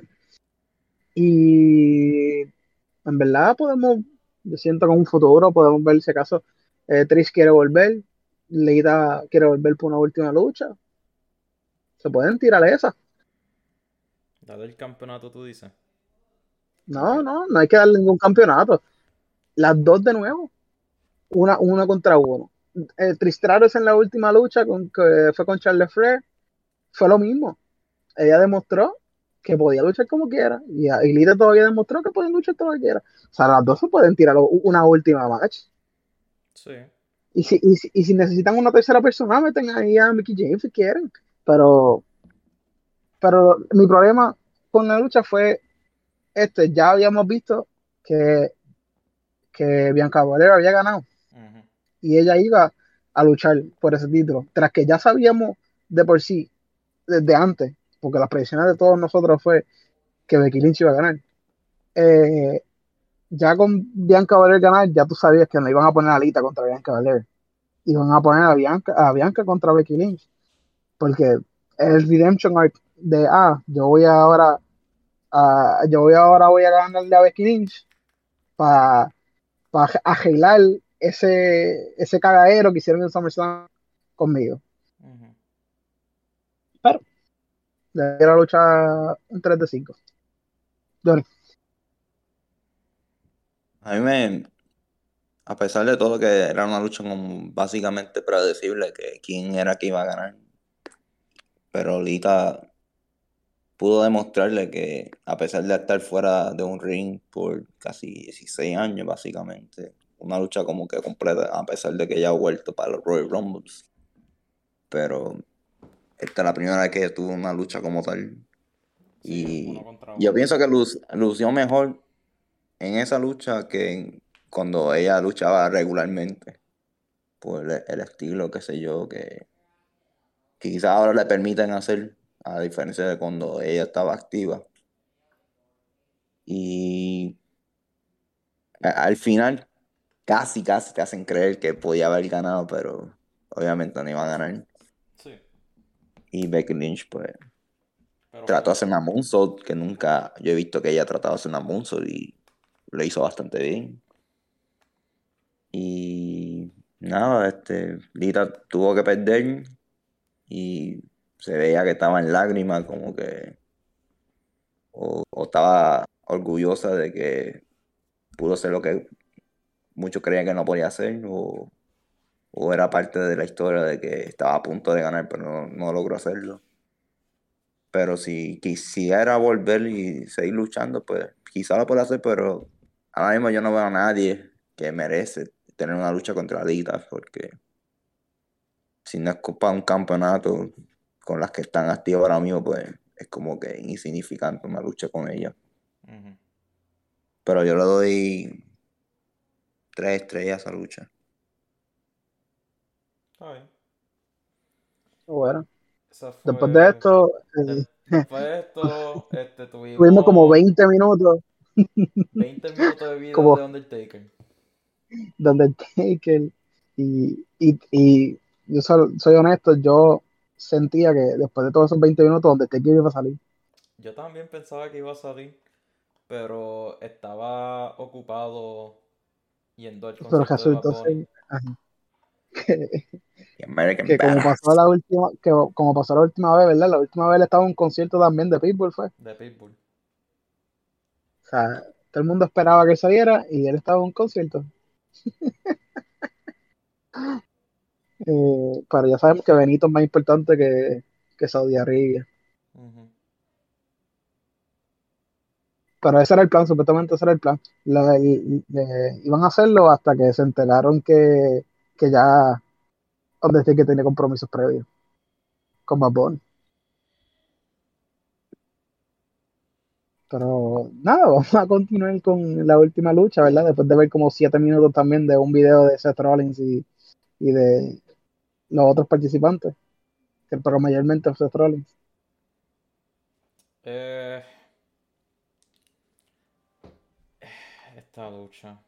y en verdad podemos, yo siento que en un futuro podemos ver ese caso eh, Trish quiere volver, Leida quiere volver por una última lucha. Se pueden tirar esa. Dale el campeonato, tú dices. No, no, no hay que darle ningún campeonato. Las dos de nuevo. Una, una contra uno. Eh, Tristraros en la última lucha con, que fue con Charles Flair. Fue lo mismo. Ella demostró que podía luchar como quiera. Y, y todavía demostró que puede luchar como quiera. O sea, las dos se pueden tirar una última match. Y si, y, si, necesitan una tercera persona, meten ahí a Mickey James si quieren. Pero, pero mi problema con la lucha fue este, ya habíamos visto que, que Bianca Valera había ganado. Y ella iba a luchar por ese título. Tras que ya sabíamos de por sí, desde antes, porque las predicciones de todos nosotros fue que Becky Lynch iba a ganar. Eh, ya con Bianca Valer ganar, ya tú sabías que no iban a poner a Lita contra Bianca Valer. Iban a poner a Bianca, a Bianca contra Becky Lynch. Porque el redemption arc de, ah, yo voy ahora, a, yo voy ahora voy a ganarle a Becky Lynch para pa agilar ese, ese cagadero que hicieron en SummerSlam conmigo. Pero, le la lucha un 3 de 5. Johnny. A mí me, a pesar de todo que era una lucha como básicamente predecible que quién era que iba a ganar, pero Lita pudo demostrarle que a pesar de estar fuera de un ring por casi 16 años básicamente, una lucha como que completa, a pesar de que ya ha vuelto para los Royal Rumbles, pero esta es la primera vez que tuvo una lucha como tal. Y yo pienso que lució mejor en esa lucha que cuando ella luchaba regularmente por el, estilo, qué sé yo, que, quizás ahora le permiten hacer, a diferencia de cuando ella estaba activa. Y al final casi, casi te hacen creer que podía haber ganado, pero obviamente no iba a ganar. Sí. Y Becky Lynch, pues, trató de hacer una moonsault, que nunca yo he visto que ella tratado de hacer una moonsault y lo hizo bastante bien. Y nada, este, Lita tuvo que perder y se veía que estaba en lágrimas, como que o, estaba orgullosa de que pudo ser lo que muchos creían que no podía hacer, o, era parte de la historia de que estaba a punto de ganar, pero no, logró hacerlo. Pero si quisiera volver y seguir luchando, pues quizá lo pueda hacer, pero ahora mismo yo no veo a nadie que merece tener una lucha contra Adidas, porque si no es para un campeonato con las que están activas ahora mismo, pues es como que insignificante una lucha con ella. Pero yo le doy tres estrellas a esa lucha. Bueno. Después de esto, eh, después de esto este, tuvimos, como 20 minutos. 20 minutos de video de Undertaker. De Undertaker. Y, y, y yo soy, honesto, yo sentía que después de todos esos 20 minutos, Undertaker iba a salir. Yo también pensaba que iba a salir, pero estaba ocupado yendo al Pero resultó ser... que, como pasó la última, que como pasó la última vez, ¿verdad? La última vez él estaba en un concierto también de Pitbull, fue. De Pitbull. O sea, todo el mundo esperaba que saliera y él estaba en un concierto. eh, pero ya sabemos que Benito es más importante que, que Saudi Arabia. Pero ese era el plan, supuestamente ese era el plan. iban a hacerlo hasta que se enteraron que, que ya donde que tenía compromisos previos con Bad Pero nada, vamos a continuar con la última lucha, ¿verdad? Después de ver como siete minutos también de un video de Seth Rollins y, y de los otros participantes, pero mayormente Seth Rollins. Eh, esta lucha.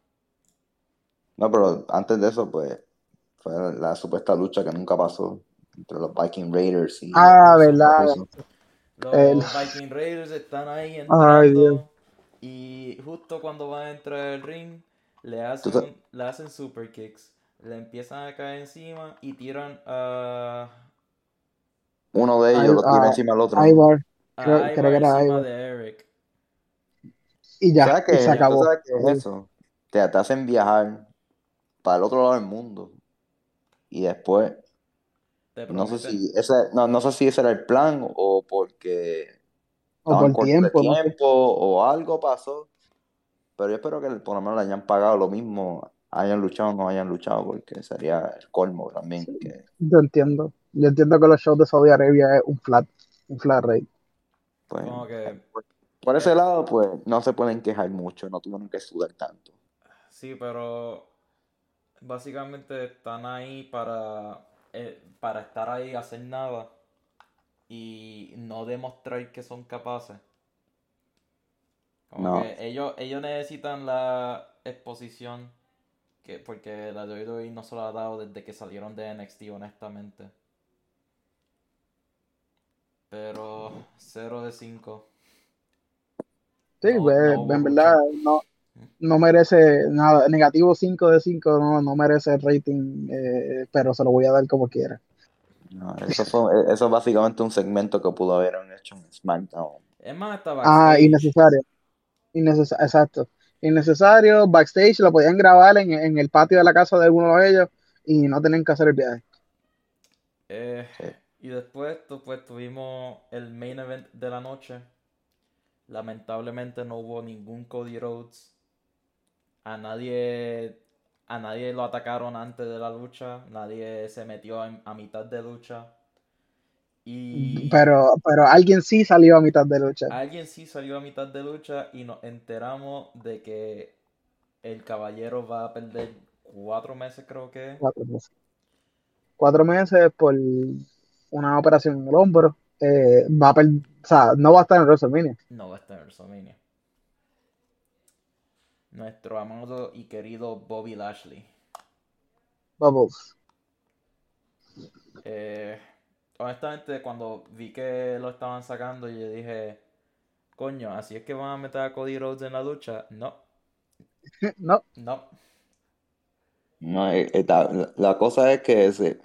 No, pero antes de eso, pues, fue la supuesta lucha que nunca pasó entre los Viking Raiders y. Ah, verdad. Los Viking Raiders están ahí entrando. y justo cuando van a entrar al ring, le hacen, le hacen super kicks. Le empiezan a caer encima y tiran a. Uno de ellos lo tira encima del otro. Ivar. Creo, creo que era Ivar. De Eric. Y ya, y se acabó. ¿Sabes qué es eso? Te, te hacen viajar para el otro lado del mundo y después no sé si ese no, no sé si ese era el plan o porque o por tiempo, tiempo o algo pasó pero yo espero que por lo menos le hayan pagado lo mismo hayan luchado o no hayan luchado porque sería el colmo también que... yo entiendo. Yo entiendo que los shows de Saudi Arabia es un flat un flat rate. Pues, por, ese lado pues no se pueden quejar mucho no tuvieron que sudar tanto. Sí pero básicamente están ahí para, eh, para estar ahí, hacer nada y no demostrar que son capaces. Como que ellos, ellos necesitan la exposición que, porque la de hoy no se lo ha dado desde que salieron de NXT, honestamente. Pero 0 de 5. Sí, pues, en verdad, no, no merece nada, negativo 5 de 5, no, no merece el rating, eh, pero se lo voy a dar como quiera. No, eso, fue, eso es básicamente un segmento que pudo haber hecho en SmackDown. Es más, estaba Ah, innecesario. innecesario. Exacto. Innecesario, backstage, lo podían grabar en, en, el patio de la casa de alguno de ellos y no tenían que hacer el viaje. Eh, y después pues, tuvimos el main event de la noche. Lamentablemente no hubo ningún Cody Rhodes a nadie a nadie lo atacaron antes de la lucha, nadie se metió a mitad de lucha. Y pero, pero alguien sí salió a mitad de lucha. Alguien sí salió a mitad de lucha y nos enteramos de que el caballero va a perder cuatro meses, creo que. Cuatro meses. Cuatro meses por una operación en el hombro. Eh, va a o sea, no va a estar en WrestleMania. No va a estar en WrestleMania nuestro amado y querido Bobby Lashley. Bubbles. Eh, honestamente, cuando vi que lo estaban sacando, yo dije, coño, así es que van a meter a Cody Rhodes en la lucha. No, no. No. No, eh, eh, la cosa es que ese,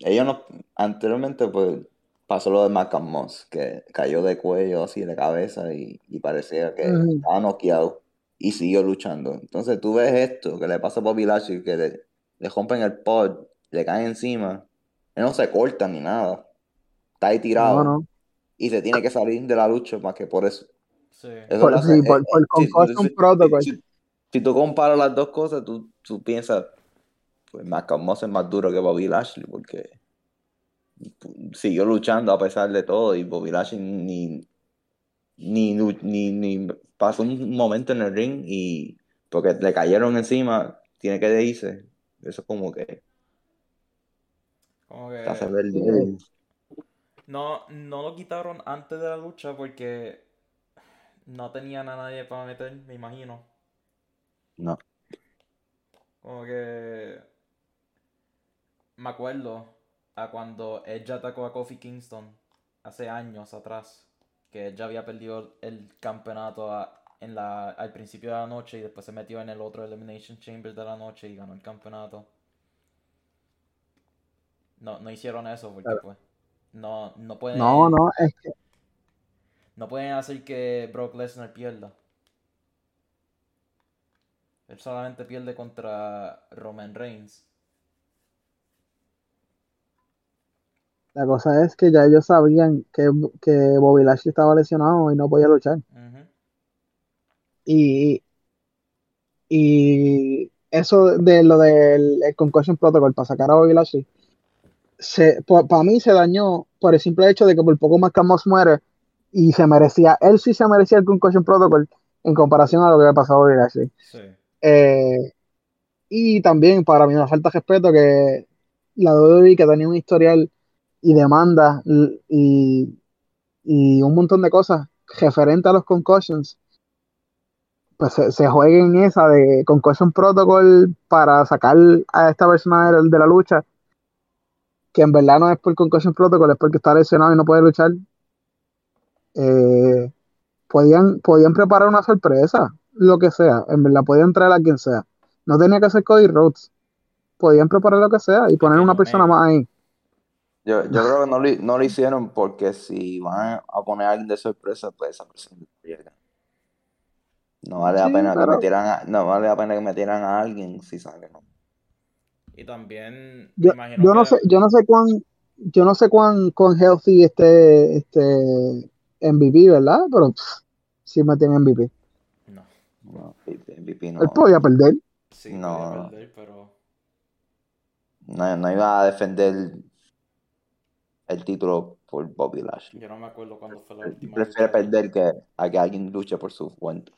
ellos no, anteriormente pues pasó lo de Malcolm Moss, que cayó de cuello así de cabeza y, parecía que estaba noqueado y siguió luchando. Entonces tú ves esto que le pasa a Bobby Lashley, que le, le rompen el pod, le caen encima, él no se corta ni nada, está ahí tirado y se tiene que salir de la lucha más que por eso. Sí. por, sí, por, por, si, si, tú comparas las dos cosas, tú, tú piensas, pues Malcolm Moss es más duro que Bobby Lashley porque siguió luchando a pesar de todo y Bobby Lashley ni, ni, ni, pasó un momento en el ring y porque le cayeron encima, tiene que irse. Eso es como que... Como que... No, no lo quitaron antes de la lucha porque no tenían a nadie para meter, me imagino. No. Como que... Me acuerdo a cuando ella atacó a Kofi Kingston hace años atrás, que ella había perdido el campeonato en la, al principio de la noche y después se metió en el otro Elimination Chamber de la noche y ganó el campeonato. No, no hicieron eso porque pues no, no pueden. No, no, es que. No pueden hacer que Brock Lesnar pierda. Él solamente pierde contra Roman Reigns. La cosa es que ya ellos sabían que, que Bobby Lashley estaba lesionado y no podía luchar. Y, y eso de lo del Concussion Protocol para sacar a Bobby Lashley, para mí se dañó por el simple hecho de que por poco más Camos muere y se merecía, él sí se merecía el Concussion Protocol en comparación a lo que había pasado a Bobby Lashley. Eh, y también para mí me falta respeto que la WWE que tenía un historial y demanda y, un montón de cosas referente a los concussions, pues se, jueguen esa de concussion protocol para sacar a esta persona de, la lucha, que en verdad no es por concussion protocol, es porque está lesionado y no puede luchar. Eh, podían, podían preparar una sorpresa, lo que sea, en verdad, podían traer a quien sea. No tenía que ser Cody Rhodes. Podían preparar lo que sea y poner una persona más ahí. Yo, yo creo que no lo, no lo hicieron porque si van a poner a alguien de sorpresa, pues esa persona. No vale la pena que metieran a, no vale la pena que metieran a alguien si sale, ¿no? Y también yo, yo no sé, yo no sé cuán, yo no sé cuán, cuán healthy este, este MVP, ¿verdad? Pero si sí en MVP. No. no MVP no. Él podía perder. Sí, no, podía perder, pero. No, no iba a defender el título por Bobby Lashley. Yo no me acuerdo cuándo fue la última. Prefiere perder que a que alguien luche por su cuenta.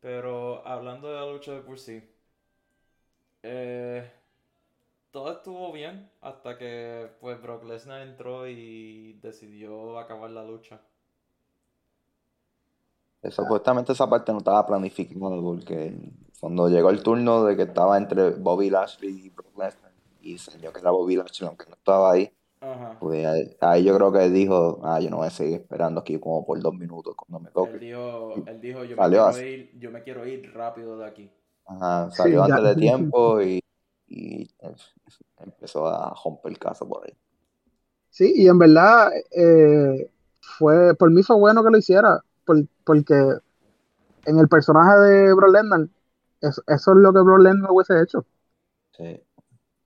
Pero hablando de la lucha de por sí, eh, todo estuvo bien hasta que pues Brock Lesnar entró y decidió acabar la lucha. Supuestamente esa parte no estaba planificada porque cuando llegó el turno de que estaba entre Bobby Lashley y Brock Lesnar y enseñó que era Bobby Lashley aunque no estaba ahí, pues ahí, yo creo que dijo, ah, yo no voy a seguir esperando aquí como por dos minutos cuando me toque. Él dijo, él dijo yo, me quiero ir, yo me quiero ir rápido de aquí. Ajá, salió antes de tiempo y, y, empezó a romper el caso por ahí. Sí, y en verdad, eh, fue, por mí fue bueno que lo hiciera, porque en el personaje de Bro Lennon, eso, eso es lo que Bro Lennon hubiese hecho. Sí.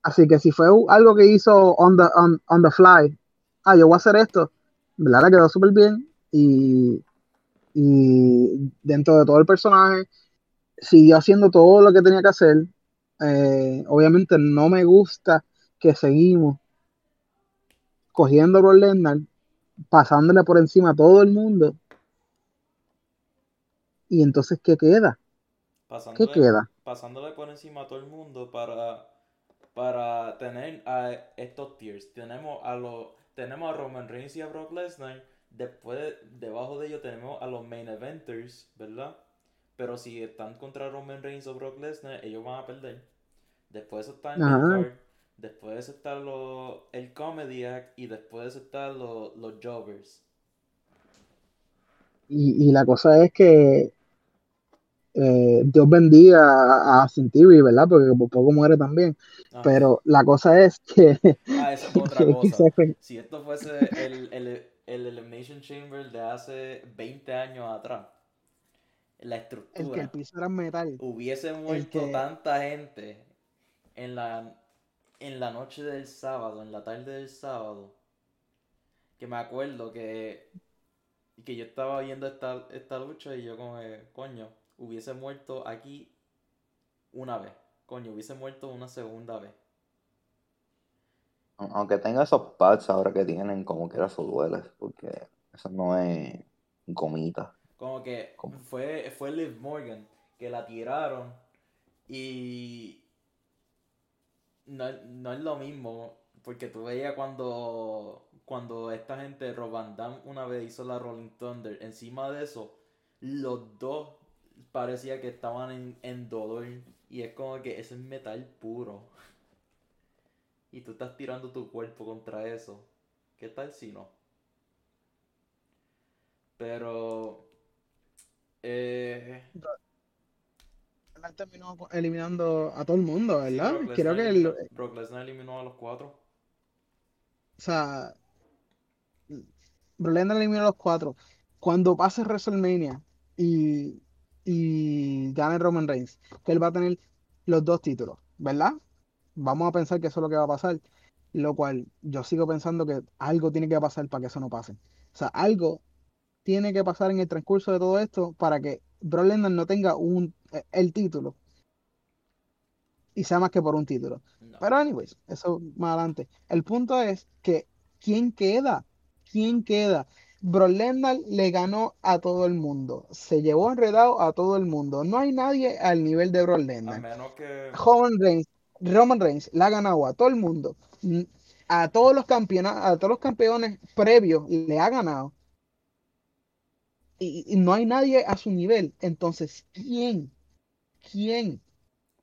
Así que si fue algo que hizo on the, on, the fly, ah, yo voy a hacer esto, ¿verdad? Le quedó súper bien y, y dentro de todo el personaje siguió haciendo todo lo que tenía que hacer. Eh, obviamente no me gusta que seguimos cogiendo a Brock pasándole por encima a todo el mundo. Y entonces, ¿qué queda? ¿Qué queda? Pasándole por encima a todo el mundo para para tener a estos tiers. Tenemos a los tenemos a Roman Reigns y a Brock Lesnar. Después, debajo de ellos tenemos a los main eventers, ¿verdad? Pero si están contra Roman Reigns o Brock Lesnar, ellos van a perder. Después está el card, después está el Comedy Act y después están los, los Jobbers. Y, y la cosa es que eh, Dios bendiga a, a ¿verdad? Porque por poco muere también. Pero la cosa es que. Ah, eso es otra cosa. si esto fuese el, el, el, Elimination Chamber de hace 20 años atrás, la estructura. El que el piso era metal. Hubiese muerto tanta gente en la, en la noche del sábado, en la tarde del sábado, que me acuerdo que, que yo estaba viendo esta, esta lucha y yo como, coño, hubiese muerto aquí una vez. Coño, hubiese muerto una segunda vez. Aunque tenga esos pads ahora que tienen, como que era su duele, porque eso no es gomita. Como que fue fue Liv Morgan que la tiraron y no, no es lo mismo porque tú veías cuando cuando esta gente Roban una vez hizo la Rolling Thunder encima de eso los dos parecía que estaban en, dolor. Y es como que ese es metal puro. Y tú estás tirando tu cuerpo contra eso. ¿Qué tal si no? Pero. Eh. terminó eliminando a todo el mundo, ¿verdad? Creo que el... Brock Lesnar eliminó a los cuatro. O sea, Brock Lesnar eliminó a los cuatro. Cuando pase WrestleMania y y gane Roman Reigns, que él va a tener los dos títulos, ¿verdad? Vamos a pensar que eso es lo que va a pasar, lo cual yo sigo pensando que algo tiene que pasar para que eso no pase. O sea, algo tiene que pasar en el transcurso de todo esto para que Brock Lesnar no tenga un, el título y sea más que por un título. Pero anyways, eso más adelante. El punto es que ¿quién queda? ¿Quién queda? Brock le ganó a todo el mundo. Se llevó enredado a todo el mundo. No hay nadie al nivel de Brock A menos que. Roman Reigns, Roman Reigns le ha ganado a todo el mundo. A todos los campeones, a todos los campeones previos le ha ganado. Y, no hay nadie a su nivel. Entonces, ¿quién? ¿Quién?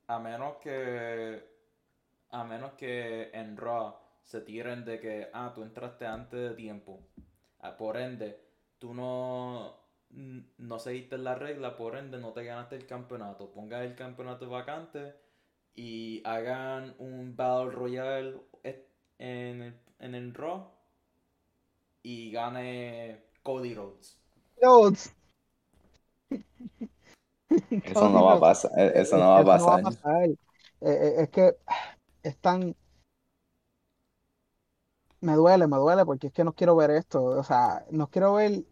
A menos que. A menos que en Raw se tiren de que, ah, tú entraste antes de tiempo por ende, tú no, no seguiste la regla, por ende no te ganaste el campeonato. Ponga el campeonato vacante y hagan un Battle Royale en, en el Raw y gane Cody Rhodes. Rhodes. Eso no va a pasar. Eso no va a pasar. Eh, eh, es que están me duele, me duele porque es que no quiero ver esto. O sea, no quiero ver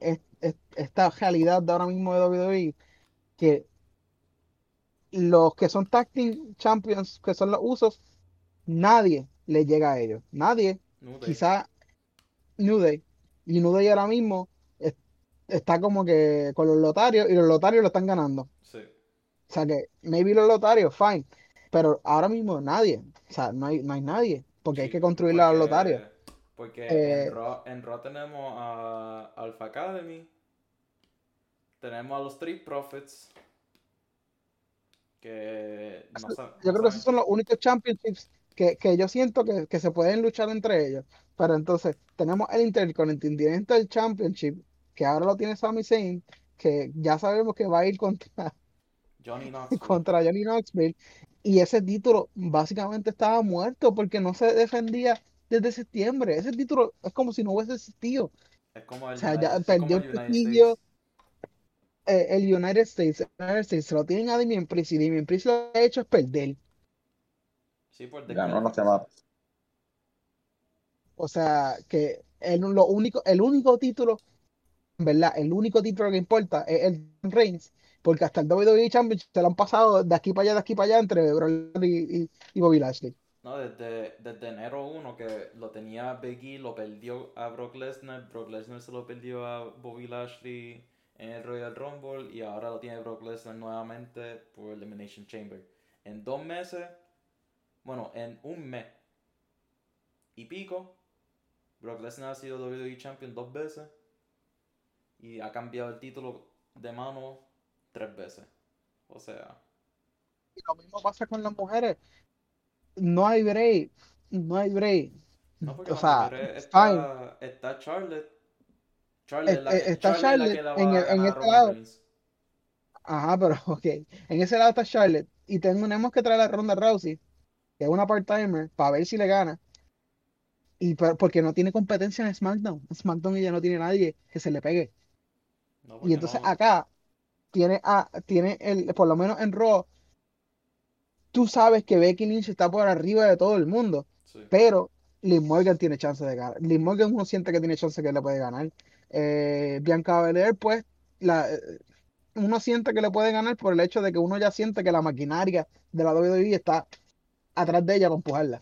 esta realidad de ahora mismo de WWE que los que son tag team champions, que son los usos, nadie le llega a ellos. Nadie. Quizá New Day. Y New Day ahora mismo está como que con los lotarios y los lotarios lo están ganando. Sí. O sea que, maybe los lotarios, fine. Pero ahora mismo nadie. O sea, no hay, no hay nadie. Porque hay que construir los lotarios. Porque en, eh, Raw, en, Raw, tenemos a Alpha Academy, tenemos a los Street Profits, que yo creo que esos son los únicos championships que, que yo siento que, que, se pueden luchar entre ellos. Pero entonces tenemos el Intercontinental Championship, que ahora lo tiene Sami Zayn, que ya sabemos que va a ir contra Johnny Knoxville. contra Johnny Knoxville. Y ese título básicamente estaba muerto porque no se defendía desde septiembre. Ese título es como si no hubiese existido. Es como el, o sea, ya perdió el prestigio. Eh, el United States, el United States se lo tienen a Damien Priest y Damien Priest lo que ha hecho es perder. Sí, por Ganó los temas. O sea, que el, lo único, el único título, ¿verdad? El único título que importa es el Reigns, porque hasta el WWE Championship se lo han pasado de aquí para allá, de aquí para allá entre Brock y, y Bobby Lashley. No, desde, desde enero 1 que lo tenía Biggie, lo perdió a Brock Lesnar, Brock Lesnar se lo perdió a Bobby Lashley en el Royal Rumble y ahora lo tiene Brock Lesnar nuevamente por Elimination Chamber. En dos meses, bueno, en un mes y pico, Brock Lesnar ha sido WWE Champion dos veces y ha cambiado el título de mano tres veces. O sea. Y lo mismo pasa con las mujeres no hay break, no hay break. No, o sea, está, está Charlotte. Charlotte, la eh, está Charlotte, en, en este lado. Ajá, pero ok. En ese lado está Charlotte. Y tenemos que traer a Ronda Rousey, que es una part-timer, para ver si le gana. Y porque no tiene competencia en SmackDown. En SmackDown ella no tiene nadie que se le pegue. y entonces acá tiene, a, tiene el, por lo menos en Raw, tú sabes que Becky Lynch está por arriba de todo el mundo. Pero Liv Morgan tiene chance de ganar. Liv Morgan uno siente que tiene chance que le puede ganar. Eh, Bianca Belair, pues, la, uno siente que le puede ganar por el hecho de que uno ya siente que la maquinaria de la WWE está atrás de ella para empujarla.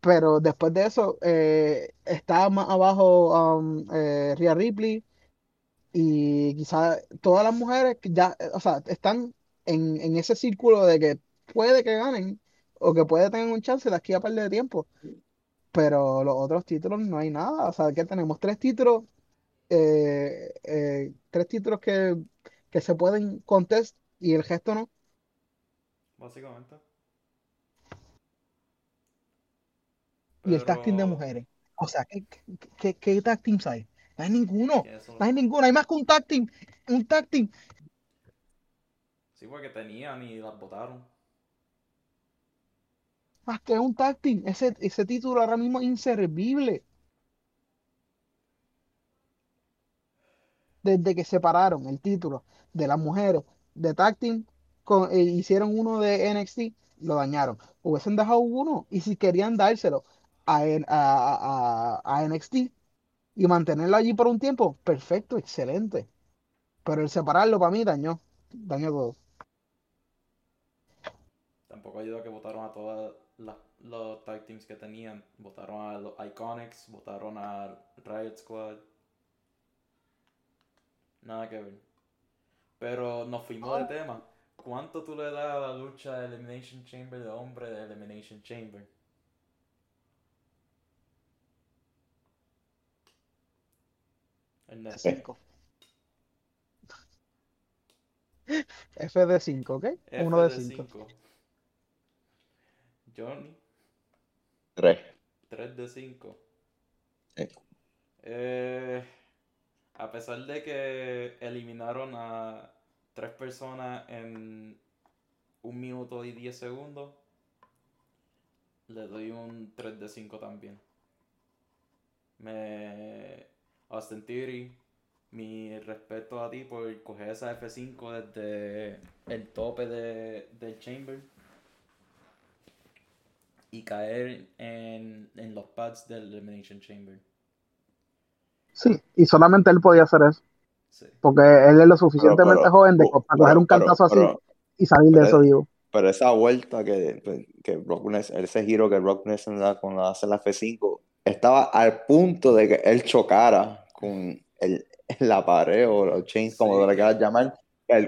Pero después de eso, eh, está más abajo um, eh, Rhea Ripley y quizás todas las mujeres que ya, o sea, están en, en, ese círculo de que puede que ganen o que puede tener un chance de aquí a par de tiempo. Pero los otros títulos no hay nada. O sea, que tenemos tres títulos eh, eh, tres títulos que, que se pueden contestar y el gesto no. Básicamente. Y el tag team de mujeres. O sea, ¿qué, qué, qué tag teams hay? No hay ninguno. No hay ninguno. Hay más que un tag team. Un tag team. Sí, porque tenían y las votaron. Más que un tag. Ese, ese título ahora mismo es inservible. desde que separaron el título de las mujeres de tag team, eh, hicieron uno de NXT, lo dañaron. Hubiesen dejado uno y si querían dárselo a, a, NXT y mantenerlo allí por un tiempo, perfecto, excelente. Pero el separarlo para mí dañó, dañó todo. Tampoco ayudó a que votaron a todos los tag teams que tenían. Votaron a los Iconics, votaron a Riot Squad. Nada que ver. Pero nos fuimos de tema. ¿Cuánto tú le das a la lucha de Elimination Chamber de hombre de Elimination Chamber? El 5. F de 5, ¿ok? F Uno de 5. Johnny. 3. 3 de 5. Eh, a pesar de que eliminaron a tres personas en un minuto y diez segundos, le doy un 3 de 5 también. Me. Austin Theory, mi respeto a ti por coger esa F5 desde el tope de, del Chamber y caer en, en los pads del Elimination Chamber. Sí, y solamente él podía hacer eso. Porque él es lo suficientemente joven de, para coger un cantazo así y salir de eso vivo. Pero esa vuelta que, pues, que ese giro que Brock Lesnar da con la, hace la F5, estaba al punto de que él chocara con el, la pared o los chains, como le quieras llamar.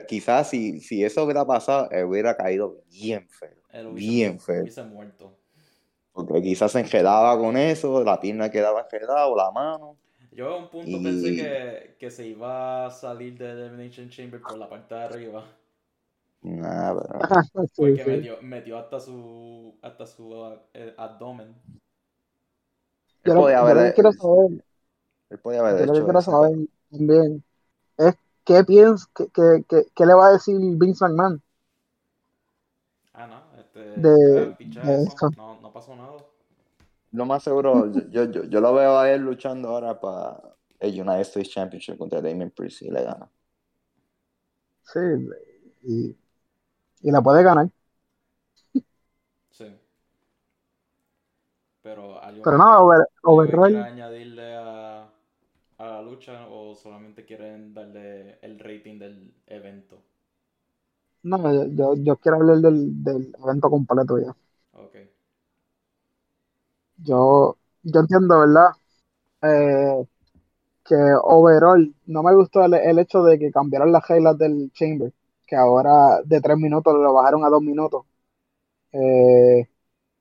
quizás si, si eso hubiera pasado, él hubiera caído bien feo. bien feo. muerto. Porque quizás se enjedaba con eso, la pierna quedaba enjedada o la mano. Yo a un punto pensé que, que, se iba a salir de Elimination Chamber por la parte de arriba. Nada. Porque Metió, metió, hasta su hasta su eh, abdomen. Yo lo, podía haber, quiero saber. Él podía haber yo lo que quiero saber también es qué piensas, qué, qué, qué, le va a decir Vince McMahon. Ah, no, este, de, de no, no pasó nada lo más seguro, yo, yo, yo, lo veo a él luchando ahora para el United States Championship contra Damien Priest y le gana. Sí, y, y la puede ganar. Sí. Pero, ¿algo Pero no, over, overall. añadirle a, a la lucha o solamente quieren darle el rating del evento? No, yo, yo quiero hablar del, del evento completo ya. Yo, yo entiendo, ¿verdad? Eh, que overall no me gustó el, hecho de que cambiaron las reglas del Chamber, que ahora de tres minutos lo bajaron a dos minutos. Eh,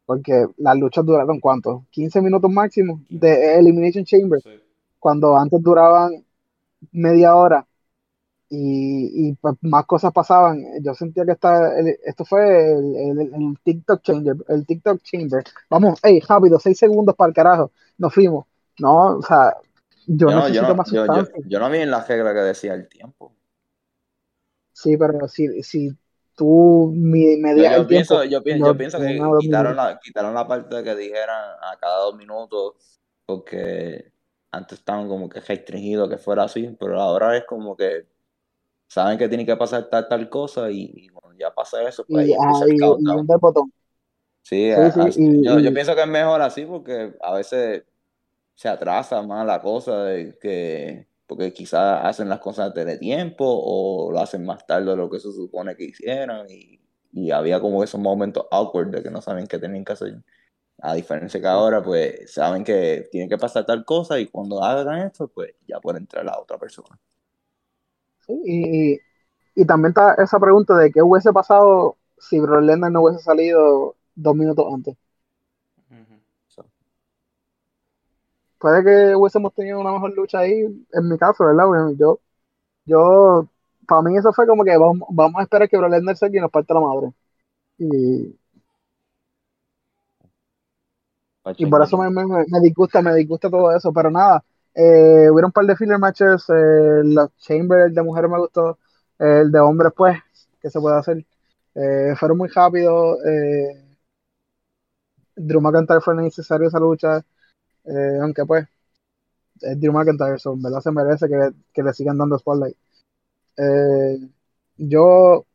porque las luchas duraron cuánto? 15 minutos máximo de Elimination Chamber, cuando antes duraban media hora y, pues, más cosas pasaban. Yo sentía que esta, esto fue el, TikTok Chamber, el TikTok Chamber. Vamos, hey, rápido, seis segundos para el carajo, nos fuimos. No, o sea, yo, no, necesito más yo, yo, no vi en la regla que decía el tiempo. Sí, pero si, si tú me yo, pienso, yo, pienso, que quitaron la, quitaron la parte de que dijeran a cada dos minutos, porque antes estaban como que restringidos que fuera así, pero ahora es como que saben que tiene que pasar tal, tal cosa y, cuando ya pasa eso, pues ahí empieza el countdown. Sí, yo, yo pienso que es mejor así porque a veces se atrasa más la cosa de que porque quizás hacen las cosas de tiempo o lo hacen más tarde de lo que se supone que hicieran y, y había como esos momentos awkward de que no saben qué tenían que hacer. A diferencia que ahora, pues saben que tienen que pasar tal cosa y cuando hagan esto, pues ya puede entrar la otra persona. Y, y, también está esa pregunta de qué hubiese pasado si Brock no hubiese salido dos minutos antes. puede que hubiésemos tenido una mejor lucha ahí, en mi caso, ¿verdad? yo, yo, para mí eso fue como que vamos, vamos a esperar que Brock Lesnar y nos parte la madre. Y, y por eso me, me, disgusta, me disgusta todo eso, pero nada, eh, un par de filler matches, eh, los Chamber, el de mujeres me gustó, el de hombres pues, que se puede hacer, eh, fueron muy rápidos, eh, Drew McIntyre fue necesario esa lucha, eh, aunque pues es Drew McIntyre, so, ¿verdad? Se merece que, que le sigan dando spotlight. Eh, yo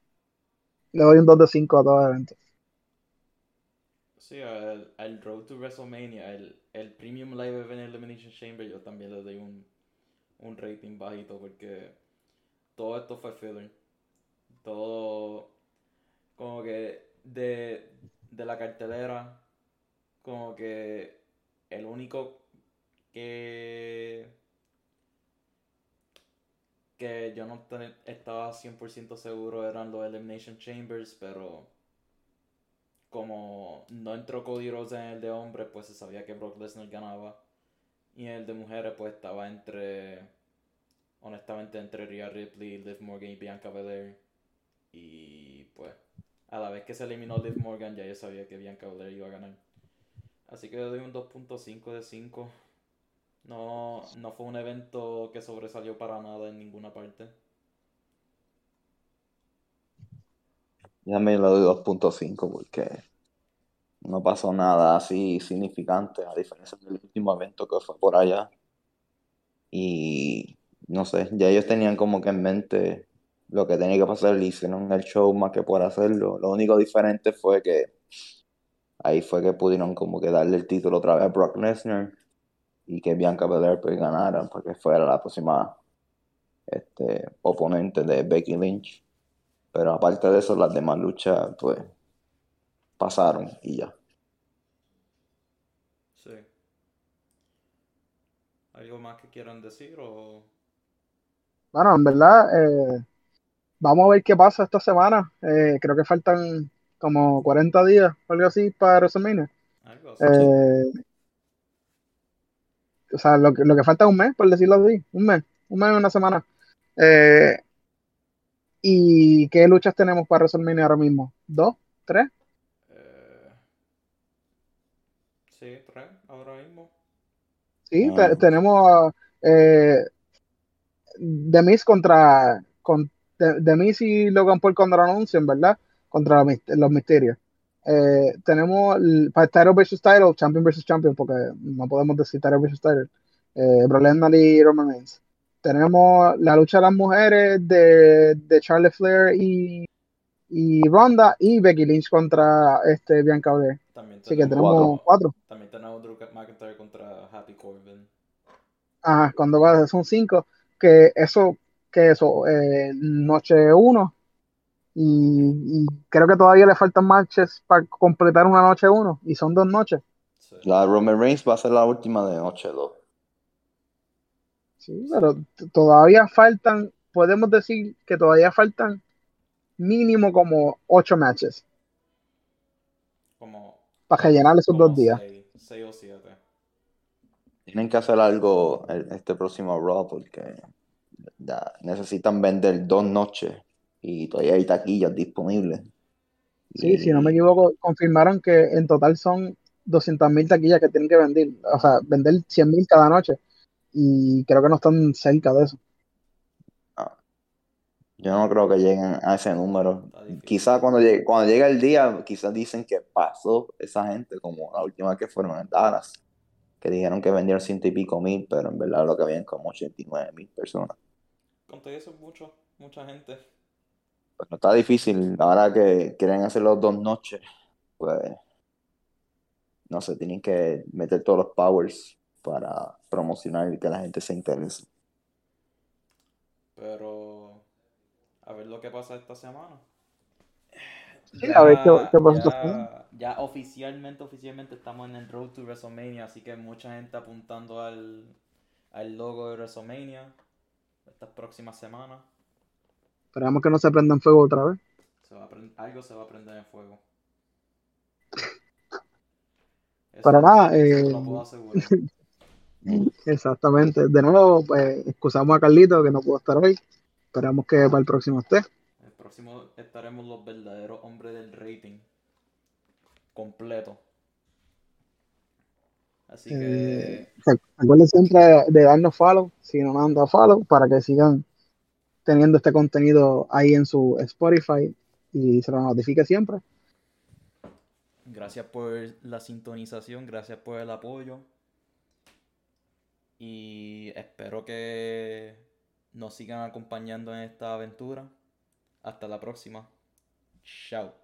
le doy un 2 de 5 a todo el. Sí, al, al, Road to WrestleMania, el, el Premium Live Event Elimination Chamber, yo también le doy un, un rating bajito porque todo esto fue filler. Todo, como que de, de la cartelera, como que el único que que yo no estaba 100% seguro eran los Elimination Chambers, pero como no entró Cody Rhodes en el de hombres, pues se sabía que Brock Lesnar ganaba. Y en el de mujeres, pues estaba entre, honestamente, entre Rhea Ripley, Liv Morgan y Bianca Belair. Y pues, a la vez que se eliminó Liv Morgan, ya yo sabía que Bianca Belair iba a ganar. Así que le doy un 2.5 de 5. No, no fue un evento que sobresalió para nada en ninguna parte. Ya me lo doy 2.5 porque no pasó nada así significante, a diferencia del último evento que fue por allá. Y no sé, ya ellos tenían como que en mente lo que tenía que pasar y hicieron el show más que por hacerlo. Lo único diferente fue que ahí fue que pudieron como que darle el título otra vez a Brock Lesnar y que Bianca Belair pues ganara porque fuera la próxima este, oponente de Becky Lynch. Pero aparte de eso, las demás luchas pues pasaron y ya. Sí. ¿Algo más que quieran decir o...? Bueno, en verdad, eh, vamos a ver qué pasa esta semana. Eh, creo que faltan como 40 días, algo así, para WrestleMania. Eh, o sea, lo que, lo que falta es un mes, por decirlo así, un mes, un mes y una semana. Eh, ¿Y qué luchas tenemos para WrestleMania ahora mismo? ¿Dos? ¿Tres? Eh, sí, tres, ahora mismo. Sí, ah. tenemos eh, The Miz contra, con, The, Miz y Logan Paul cuando lo anuncian, ¿verdad? Contra los, misterios. Eh, tenemos para Title vs Title, Champion vs Champion, porque no podemos decir Title vs Title. Eh, Brock y Roman Reigns. Tenemos la lucha de las mujeres de, de Charlotte Flair y, y Ronda y Becky Lynch contra este Bianca Belair. Así que tenemos cuatro. También tenemos Drew McIntyre contra Happy Corbin. Ajá, cuando va, son cinco. Que eso, que eso, eh, noche uno. Y, creo que todavía le faltan matches para completar una noche uno. Y son dos noches. La Roman Reigns va a ser la última de noche dos. Sí, pero todavía faltan, podemos decir que todavía faltan mínimo como ocho matches. Como, para rellenar esos dos días. Seis, o siete. Tienen que hacer algo este próximo Raw porque necesitan vender dos noches y todavía hay taquillas disponibles. Sí, si no me equivoco, confirmaron que en total son 200.000 taquillas que tienen que vender, o sea, vender 100.000 cada noche y creo que no están cerca de eso. Ah. Yo no creo que lleguen a ese número. Quizás cuando llegue, cuando llegue el día, quizás dicen que pasó esa gente, como la última que fueron en Dallas, que dijeron que vendieron ciento y pico mil, pero en verdad lo que habían como 89 mil personas. Con todo eso mucho, mucha gente. Pues no está difícil. Ahora que quieren hacerlo dos noches, pues no sé, tienen que meter todos los powers para promocionar y que la gente se interese. Pero a ver lo que pasa esta semana. Sí, a ver qué, pasa esta. Ya oficialmente, oficialmente estamos en el Road to WrestleMania, así que mucha gente apuntando al, al logo de WrestleMania estas próximas semanas. Esperamos que no se prenda en fuego otra vez. algo se va a prender en fuego. Para nada. Eh, exactamente. De nuevo, pues, excusamos a Carlito que no pudo estar hoy. Esperamos que para el próximo esté. El próximo estaremos los verdaderos hombres del rating. Completo. Así que. Eh, recuerden siempre de darnos follow, si no nos han dado follow, para que sigan teniendo este contenido ahí en su Spotify y se lo notifique siempre. Gracias por la sintonización, gracias por el apoyo. Y espero que nos sigan acompañando en esta aventura. Hasta la próxima. Chao.